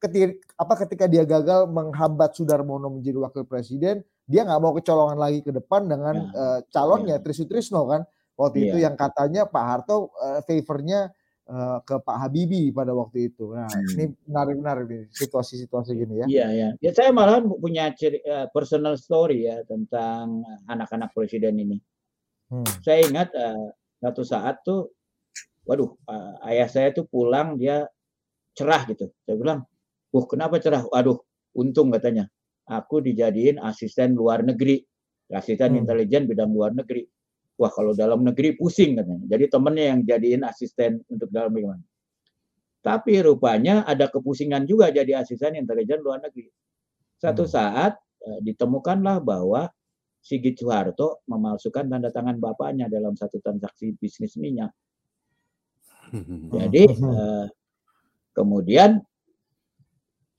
ketika apa ketika dia gagal menghambat Sudarmono menjadi wakil presiden, dia nggak mau kecolongan lagi ke depan dengan ya. uh, calonnya ya. Trisutrisno kan. Waktu ya. itu yang katanya Pak Harto uh, favornya uh, ke Pak Habibie pada waktu itu. Nah, hmm. ini menarik-menarik nih situasi-situasi gini ya. Iya, ya. Ya saya malah punya ciri, uh, personal story ya tentang anak-anak presiden ini. Hmm. Saya ingat uh, satu saat tuh waduh, uh, ayah saya tuh pulang dia cerah gitu. Saya bilang, "Wah, kenapa cerah?" Waduh, untung katanya. Aku dijadiin asisten luar negeri, asisten hmm. intelijen bidang luar negeri wah kalau dalam negeri pusing katanya. Jadi temennya yang jadiin asisten untuk dalam negeri. Tapi rupanya ada kepusingan juga jadi asisten intelijen luar negeri. Satu hmm. saat eh, ditemukanlah bahwa Sigit Soeharto memalsukan tanda tangan bapaknya dalam satu transaksi bisnis minyak. Jadi eh, kemudian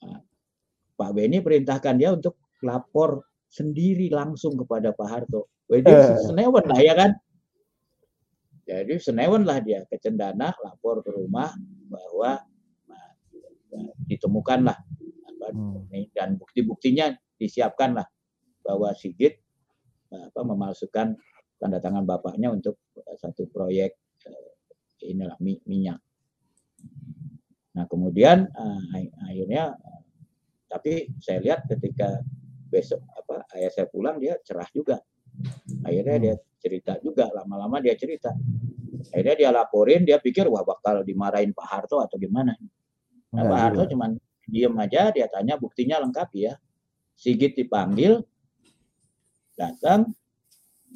eh, Pak Beni perintahkan dia untuk lapor sendiri langsung kepada Pak Harto jadi uh. senewan lah ya kan. Jadi senewan lah dia ke Cendana lapor ke rumah bahwa nah, ditemukanlah apa, hmm. dan bukti-buktinya disiapkanlah bahwa Sigit apa, memalsukan tanda tangan bapaknya untuk satu proyek eh, inilah minyak. Nah kemudian eh, akhirnya tapi saya lihat ketika besok apa ayah saya pulang dia cerah juga Akhirnya dia hmm. cerita juga, lama-lama dia cerita. Akhirnya dia laporin, dia pikir wah bakal dimarahin Pak Harto atau gimana. Nah, Pak Harto cuman diem aja, dia tanya buktinya lengkap ya. Sigit dipanggil, datang,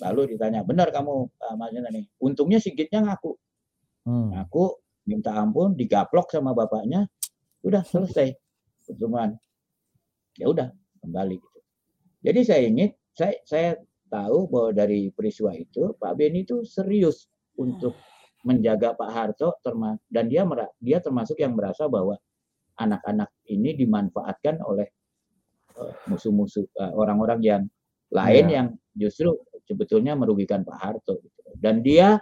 lalu ditanya, benar kamu uh, Mas nih? Untungnya Sigitnya ngaku. Hmm. Ngaku, minta ampun, digaplok sama bapaknya, udah selesai pertemuan. Ya udah, kembali gitu. Jadi saya ingin, saya, saya tahu bahwa dari peristiwa itu Pak Beni itu serius untuk menjaga Pak Harto dan dia dia termasuk yang merasa bahwa anak-anak ini dimanfaatkan oleh eh, musuh-musuh uh, orang-orang yang lain ya. yang justru sebetulnya merugikan Pak Harto gitu. dan dia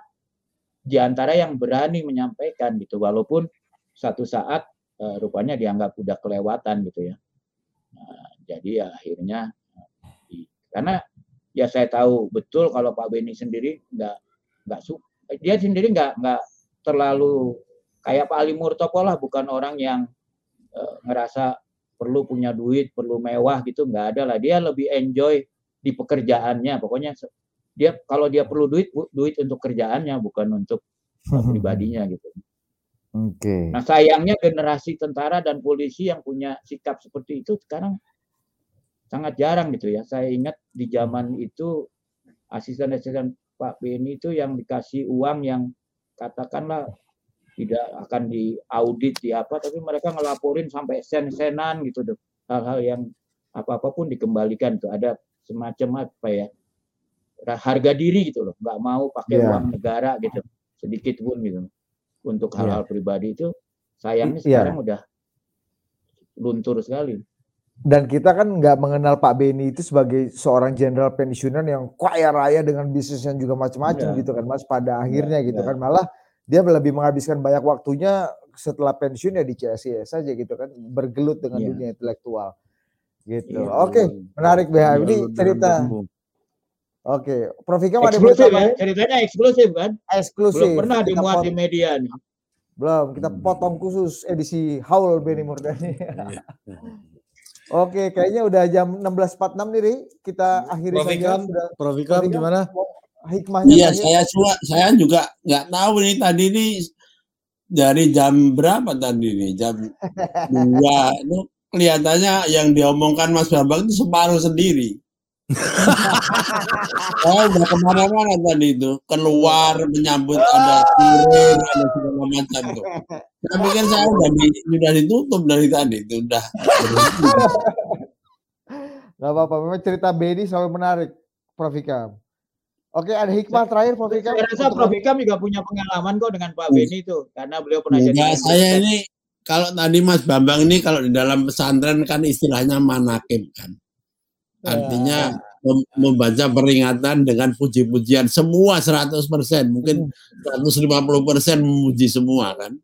di antara yang berani menyampaikan gitu walaupun satu saat uh, rupanya dianggap udah kelewatan gitu ya nah, jadi ya akhirnya karena ya saya tahu betul kalau Pak Beni sendiri nggak nggak dia sendiri nggak nggak terlalu kayak Pak Ali Murtoko lah bukan orang yang e, ngerasa perlu punya duit perlu mewah gitu nggak ada lah dia lebih enjoy di pekerjaannya pokoknya dia kalau dia perlu duit duit untuk kerjaannya bukan untuk pribadinya gitu. Oke. Okay. Nah sayangnya generasi tentara dan polisi yang punya sikap seperti itu sekarang sangat jarang gitu ya. Saya ingat di zaman itu asisten-asisten Pak Beni itu yang dikasih uang yang katakanlah tidak akan diaudit di apa, tapi mereka ngelaporin sampai sen-senan gitu tuh. Hal-hal yang apa-apa pun dikembalikan tuh. Ada semacam apa ya, harga diri gitu loh. Nggak mau pakai yeah. uang negara gitu, sedikit pun gitu. Untuk hal-hal yeah. pribadi itu sayangnya iya. sekarang yeah. udah luntur sekali dan kita kan nggak mengenal Pak Beni itu sebagai seorang jenderal pensiunan yang kaya raya dengan bisnis yang juga macam-macam ya. gitu kan Mas pada akhirnya ya, gitu ya. kan malah dia lebih menghabiskan banyak waktunya setelah pensiun ya di CSIS saja gitu kan bergelut dengan ya. dunia intelektual gitu. Ya, Oke, okay. menarik BH ini cerita. Oke, okay. Prof Ikam ada eksklusif ya, ceritanya eksklusif kan? Eksklusif. Belum pernah dimuat di media nih. Belum, kita hmm. potong khusus edisi Haul Beni Murdani. Oke, kayaknya udah jam 16.46 nih, Ri. Kita akhiri Prof. saja. Sudah, Prof. Ikam gimana? Hikmahnya Iya, saya juga, saya juga nggak tahu nih tadi ini dari jam berapa tadi nih? Jam dua. Itu kelihatannya yang diomongkan Mas Bambang itu separuh sendiri. Oh, udah ke mana-mana tadi itu keluar menyambut ada kurir ada segala macam tuh. Saya pikir saya udah di, udah ditutup dari tadi itu udah. Gak apa-apa, memang cerita Bedi selalu menarik, Prof Ikam. Oke, ada hikmah terakhir Prof Ikam. Saya rasa Prof Ikam juga punya pengalaman kok dengan Pak Beni itu, karena beliau pernah jadi. saya ini kalau tadi Mas Bambang ini kalau di dalam pesantren kan istilahnya manakib kan. Artinya membaca peringatan dengan puji-pujian semua 100%, mungkin 150% memuji semua kan.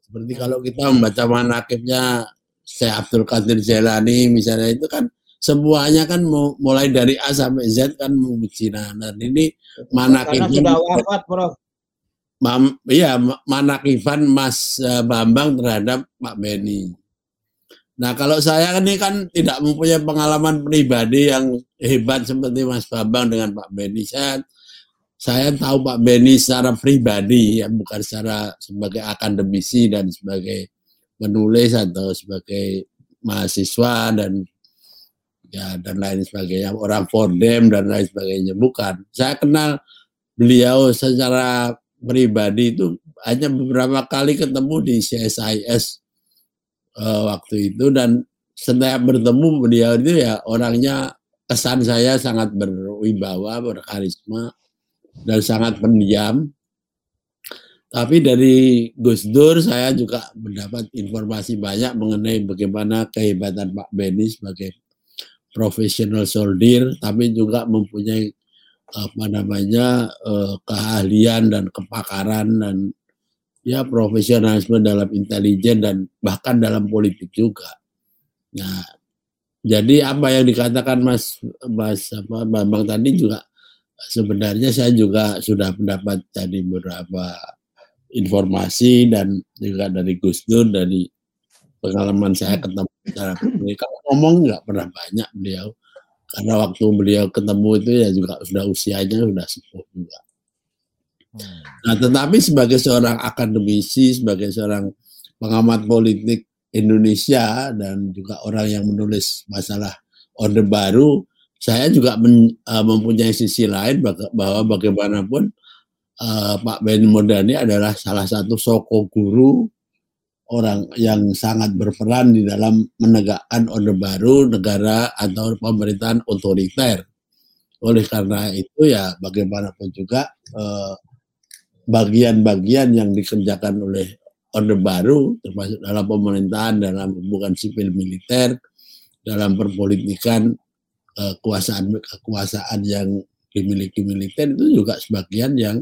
Seperti kalau kita membaca manakibnya Syekh Abdul Qadir Jailani misalnya itu kan semuanya kan mulai dari A sampai Z kan memuji nah, dan ini manakibnya sudah wafat, Prof. Mam, iya manakiban Mas eh, Bambang terhadap Pak Beni. Nah kalau saya ini kan tidak mempunyai pengalaman pribadi yang hebat seperti Mas Bambang dengan Pak Beni. Saya saya tahu Pak Beni secara pribadi ya bukan secara sebagai akademisi dan sebagai penulis atau sebagai mahasiswa dan ya dan lain sebagainya orang Fordem dan lain sebagainya bukan. Saya kenal beliau secara pribadi itu hanya beberapa kali ketemu di CSIS uh, waktu itu dan setiap bertemu beliau itu ya orangnya kesan saya sangat berwibawa, berkarisma dan sangat pendiam. Tapi dari Gus Dur saya juga mendapat informasi banyak mengenai bagaimana kehebatan Pak Beni sebagai profesional soldier, tapi juga mempunyai apa namanya uh, keahlian dan kepakaran dan ya profesionalisme dalam intelijen dan bahkan dalam politik juga. Nah, jadi apa yang dikatakan Mas Mas apa Bambang tadi juga sebenarnya saya juga sudah mendapat tadi beberapa informasi dan juga dari Gus Dur dari pengalaman saya ketemu secara kalau ngomong nggak pernah banyak beliau karena waktu beliau ketemu itu ya juga sudah usianya sudah sepuh juga. Nah, tetapi sebagai seorang akademisi, sebagai seorang pengamat politik Indonesia dan juga orang yang menulis masalah Orde Baru, saya juga men, uh, mempunyai sisi lain bahwa bagaimanapun uh, Pak Benny Mordani adalah salah satu soko guru orang yang sangat berperan di dalam menegakkan Orde Baru negara atau pemerintahan otoriter. Oleh karena itu ya bagaimanapun juga uh, bagian-bagian yang dikerjakan oleh Orde Baru termasuk dalam pemerintahan, dalam hubungan sipil militer, dalam perpolitikan kekuasaan kekuasaan yang dimiliki militer itu juga sebagian yang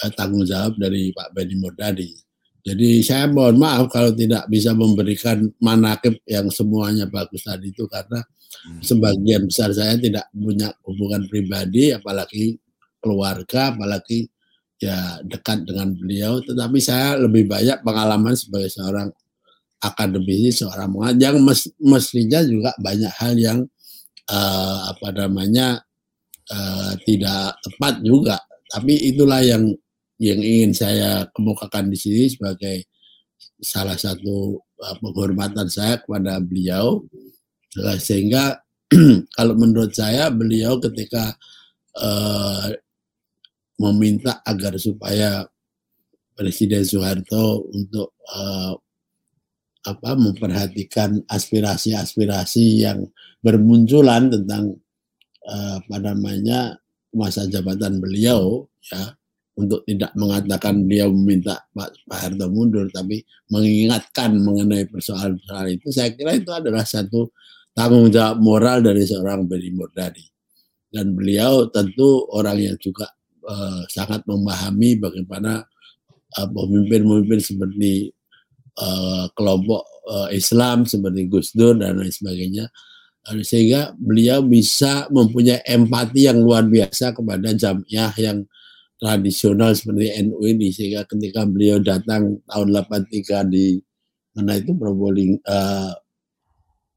uh, tanggung jawab dari Pak Benny Mordani. Jadi saya mohon maaf kalau tidak bisa memberikan manakib yang semuanya bagus tadi itu karena sebagian besar saya tidak punya hubungan pribadi apalagi keluarga apalagi ya dekat dengan beliau, tetapi saya lebih banyak pengalaman sebagai seorang akademisi, seorang yang mes, mestinya juga banyak hal yang uh, apa namanya uh, tidak tepat juga. Tapi itulah yang yang ingin saya kemukakan di sini sebagai salah satu uh, penghormatan saya kepada beliau. Sehingga kalau menurut saya beliau ketika uh, meminta agar supaya Presiden Soeharto untuk uh, apa memperhatikan aspirasi-aspirasi yang bermunculan tentang uh, apa namanya masa jabatan beliau ya untuk tidak mengatakan beliau meminta Pak, Pak Harto mundur tapi mengingatkan mengenai persoalan-persoalan itu saya kira itu adalah satu tanggung jawab moral dari seorang Benny Mordani dan beliau tentu orang yang juga uh, sangat memahami bagaimana uh, pemimpin-pemimpin seperti uh, kelompok uh, Islam seperti Gus Dur dan lain sebagainya. Sehingga beliau bisa mempunyai empati yang luar biasa kepada jamiah yang tradisional seperti NU ini. Sehingga ketika beliau datang tahun 83 di mana itu Probolinggo uh,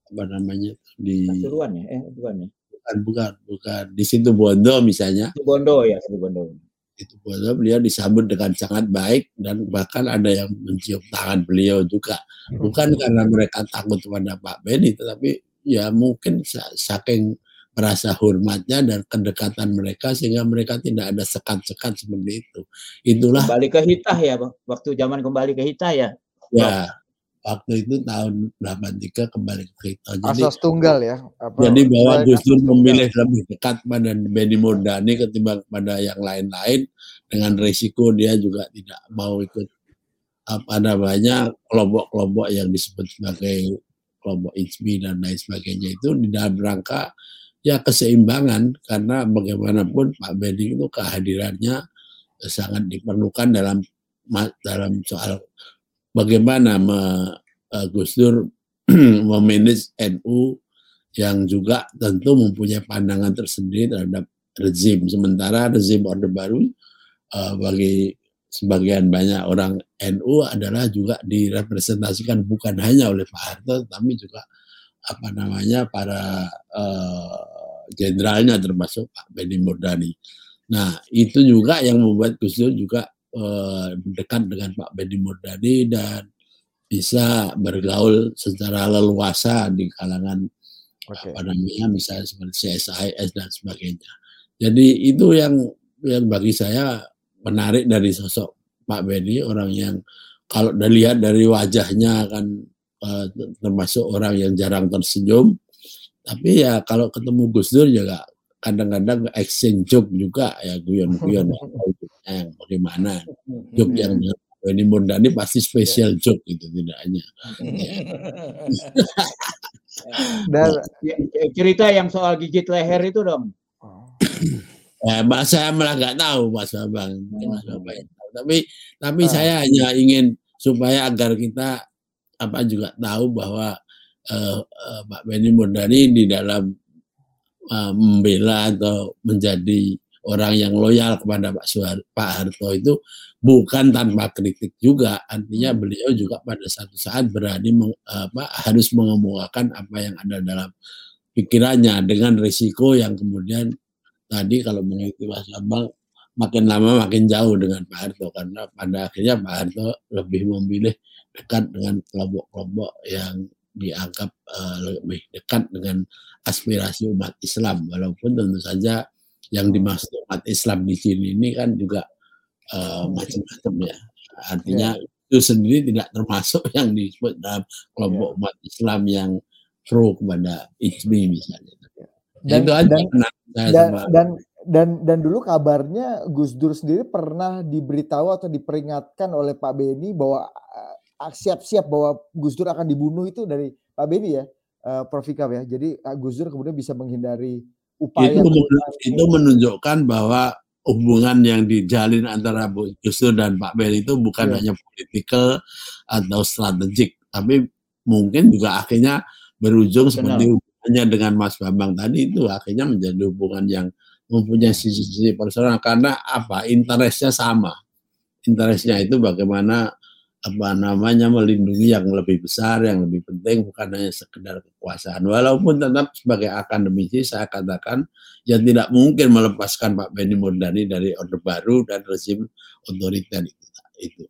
apa namanya di Pasuruan ya eh bukan ya bukan bukan bukan. Di situ Bondo misalnya. Situ Bondo ya situ Bondo. Itu Bondo beliau disambut dengan sangat baik dan bahkan ada yang mencium tangan beliau juga. Bukan karena mereka takut kepada Pak Beni tetapi ya mungkin saking merasa hormatnya dan kedekatan mereka sehingga mereka tidak ada sekat-sekat seperti itu. Itulah kembali ke Hitah ya, waktu zaman kembali ke Hitah ya. Ya, waktu itu tahun 83 kembali ke Hitah. Jadi, Asas tunggal ya. Apa, jadi bahwa Gus Dur memilih lebih dekat pada Benny Murdani ketimbang pada yang lain-lain dengan risiko dia juga tidak mau ikut apa namanya kelompok-kelompok yang disebut sebagai kelompok ISMI dan lain sebagainya itu di dalam rangka ya keseimbangan karena bagaimanapun Pak Benny itu kehadirannya sangat diperlukan dalam dalam soal bagaimana me, uh, Gus Dur memanage NU yang juga tentu mempunyai pandangan tersendiri terhadap rezim sementara rezim Orde Baru uh, bagi sebagian banyak orang NU adalah juga direpresentasikan bukan hanya oleh Pak Harto tapi juga apa namanya para uh, jenderalnya termasuk Pak Benny Murdani. Nah itu juga yang membuat Gus Dur juga uh, dekat dengan Pak Benny Murdani dan bisa bergaul secara leluasa di kalangan okay. apa namanya misalnya seperti CSIS dan sebagainya. Jadi itu yang yang bagi saya menarik dari sosok Pak Benny orang yang kalau dilihat dari wajahnya kan uh, termasuk orang yang jarang tersenyum tapi ya kalau ketemu Gus Dur juga kadang-kadang exchange joke juga ya guyon-guyon yang bagaimana joke yang ini Murdani pasti spesial joke itu tidak hanya dan cerita yang soal gigit leher itu dong. Ya Mbak saya malah nggak tahu Mas Bambang Mas Bambang tapi tapi ah. saya hanya ingin supaya agar kita apa juga tahu bahwa uh, uh, Pak Benny Murdani di dalam uh, membela atau menjadi orang yang loyal kepada Pak Suhar, Pak Harto itu bukan tanpa kritik juga. Artinya hmm. beliau juga pada satu saat berani meng, apa, harus mengemukakan apa yang ada dalam pikirannya dengan risiko yang kemudian tadi kalau mengikuti Mas Abang makin lama makin jauh dengan Pak Harto. Karena pada akhirnya Pak Harto lebih memilih dekat dengan kelompok-kelompok yang dianggap uh, lebih dekat dengan aspirasi umat Islam. Walaupun tentu saja yang dimaksud umat Islam di sini ini kan juga uh, macam-macam ya artinya yeah. itu sendiri tidak termasuk yang disebut dalam kelompok yeah. umat Islam yang pro kepada ISMI misalnya dan, itu aja dan, dan, dan dan dan dulu kabarnya Gus Dur sendiri pernah diberitahu atau diperingatkan oleh Pak Beni bahwa Ah, siap-siap bahwa Gus Dur akan dibunuh itu dari Pak Beni ya, uh, Prof Ikam ya. Jadi Gus Dur kemudian bisa menghindari upaya itu, itu menunjukkan bahwa hubungan yang dijalin antara Gus Dur dan Pak Beni itu bukan yeah. hanya politikal atau strategik, tapi mungkin juga akhirnya berujung seperti hubungannya dengan Mas Bambang tadi itu akhirnya menjadi hubungan yang mempunyai sisi-sisi personal karena apa? Interestnya sama. Interestnya itu bagaimana apa namanya melindungi yang lebih besar, yang lebih penting bukan hanya sekedar kekuasaan. Walaupun tetap sebagai akademisi saya katakan ya tidak mungkin melepaskan Pak Benny Murdani dari Orde Baru dan rezim otoriter itu. itu.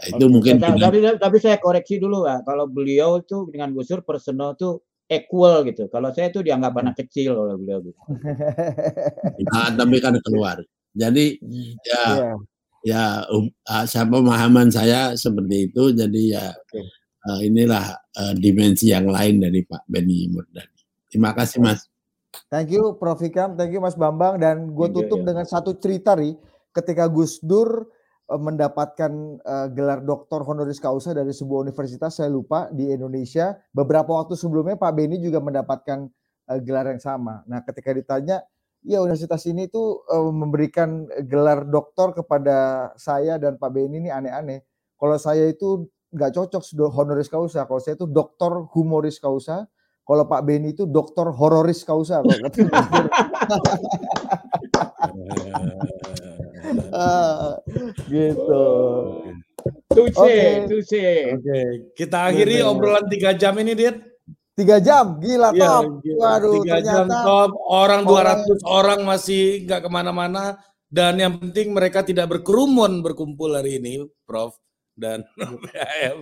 Nah, itu Oke, mungkin tapi, tapi, tapi saya koreksi dulu ya, kalau beliau itu dengan Gus Dur personal tuh equal gitu. Kalau saya itu dianggap anak kecil oleh beliau gitu. Nah, tapi kan keluar. Jadi ya yeah ya uh, saya pemahaman saya seperti itu jadi ya okay. uh, inilah uh, dimensi yang lain dari Pak Beni Murdani. Terima kasih Mas. Thank you Prof Hikam, thank you Mas Bambang dan gue tutup you, dengan satu cerita ri ketika Gus Dur uh, mendapatkan uh, gelar doktor honoris causa dari sebuah universitas saya lupa di Indonesia beberapa waktu sebelumnya Pak Beni juga mendapatkan uh, gelar yang sama. Nah ketika ditanya ya universitas ini tuh uh, memberikan gelar doktor kepada saya dan Pak Beni ini aneh-aneh. Kalau saya itu nggak cocok honoris causa. Kalau saya itu doktor humoris causa. Kalau Pak Beni itu doktor hororis causa. uh, gitu. Tuce, okay. tuce. Oke, okay. kita akhiri obrolan tiga jam ini, Dit. Tiga jam, gila ya, top. Gila. Waduh, tiga jam top. Orang 200 orang masih nggak ke mana-mana. Dan yang penting mereka tidak berkerumun berkumpul hari ini, Prof. dan BHM.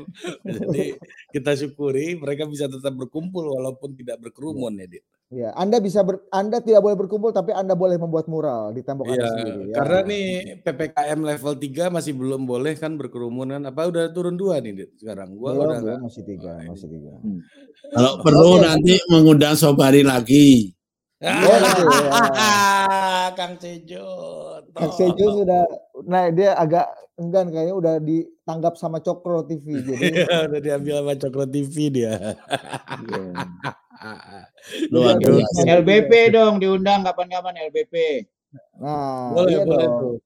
Jadi kita syukuri mereka bisa tetap berkumpul walaupun tidak berkerumun ya, Dit. Ya, Anda bisa ber, Anda tidak boleh berkumpul tapi Anda boleh membuat mural di tembok Anda Iya, sendiri ya. karena nih PPKM level 3 masih belum boleh kan berkerumun kan. Apa udah turun dua nih Dit, sekarang? Gua belum, udah belum masih tiga, Oh, masih tiga. Kalau perlu Oke. nanti mengundang Sobari lagi. Boleh, ya. Kang Sejo. Kang Sejo sudah, nah dia agak enggan kayaknya udah ditanggap sama Cokro TV jadi Iya, udah diambil sama Cokro TV dia. Iya. Luar biasa. LBP dong diundang kapan-kapan LBP. Nah, boleh, iya boleh dong. tuh.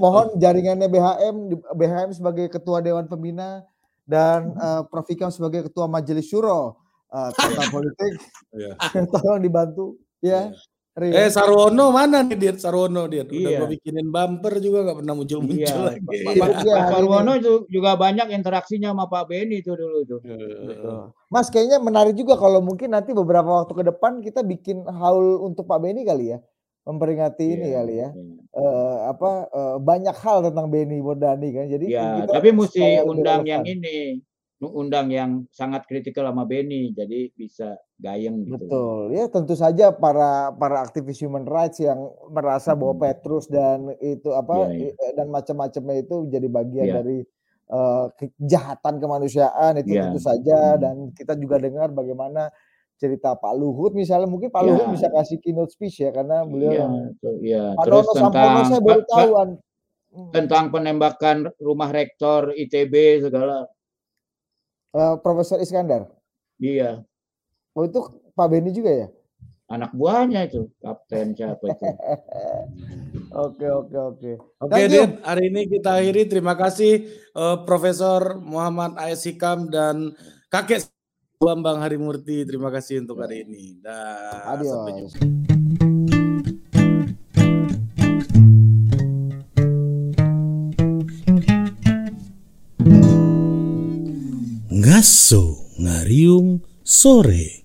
Mohon jaringannya BHM, di- BHM sebagai ketua Dewan Pembina dan eh, Prof Ikam sebagai ketua Majelis Syuro eh, tata politik, Iya. tolong dibantu ya. Rin. Eh Sarwono mana nih Dit? Sarwono Dit. Udah Iya. gua bikinin bumper juga nggak pernah muncul-muncul Iya. lagi. Pak Iya, Pak ini. Sarwono ju- juga banyak interaksinya sama Pak Beni itu dulu tuh. Betul. Mas kayaknya menarik juga kalau mungkin nanti beberapa waktu ke depan kita bikin haul untuk Pak Beni kali ya, memperingati ini Iya, kali ya. iya. Eh, apa eh, banyak hal tentang Beni Murdani kan. Jadi kita tapi mesti undang yang ini, undang yang sangat kritikal sama Beni, jadi bisa gayeng gitu. Betul. Ya tentu saja para para aktivis human rights yang merasa bahwa Hmm. Petrus dan itu apa iya. i- dan macam-macamnya itu jadi bagian Iya. dari eh, kejahatan kemanusiaan itu Iya. tentu saja Hmm. dan kita juga dengar bagaimana cerita Pak Luhut misalnya mungkin Pak Iya. Luhut bisa kasih keynote speech ya karena beliau Iya, yang iya. Pak Terus Nono Sampono tentang saya baru Pak- tahu Pak- an. Hmm. tentang penembakan rumah rektor ITB segala. Eh, Profesor Iskandar. Iya, Oh itu Pak Beni juga ya? anak buahnya itu, kapten siapa itu. Oke oke oke. Oke. Dit, hari ini kita akhiri. Terima kasih eh, Profesor Muhammad A.S. Hikam dan Kakek Bambang Harimurti. Terima kasih untuk hari ini. Dah, sampai jumpa. Ngaso ngariung sore.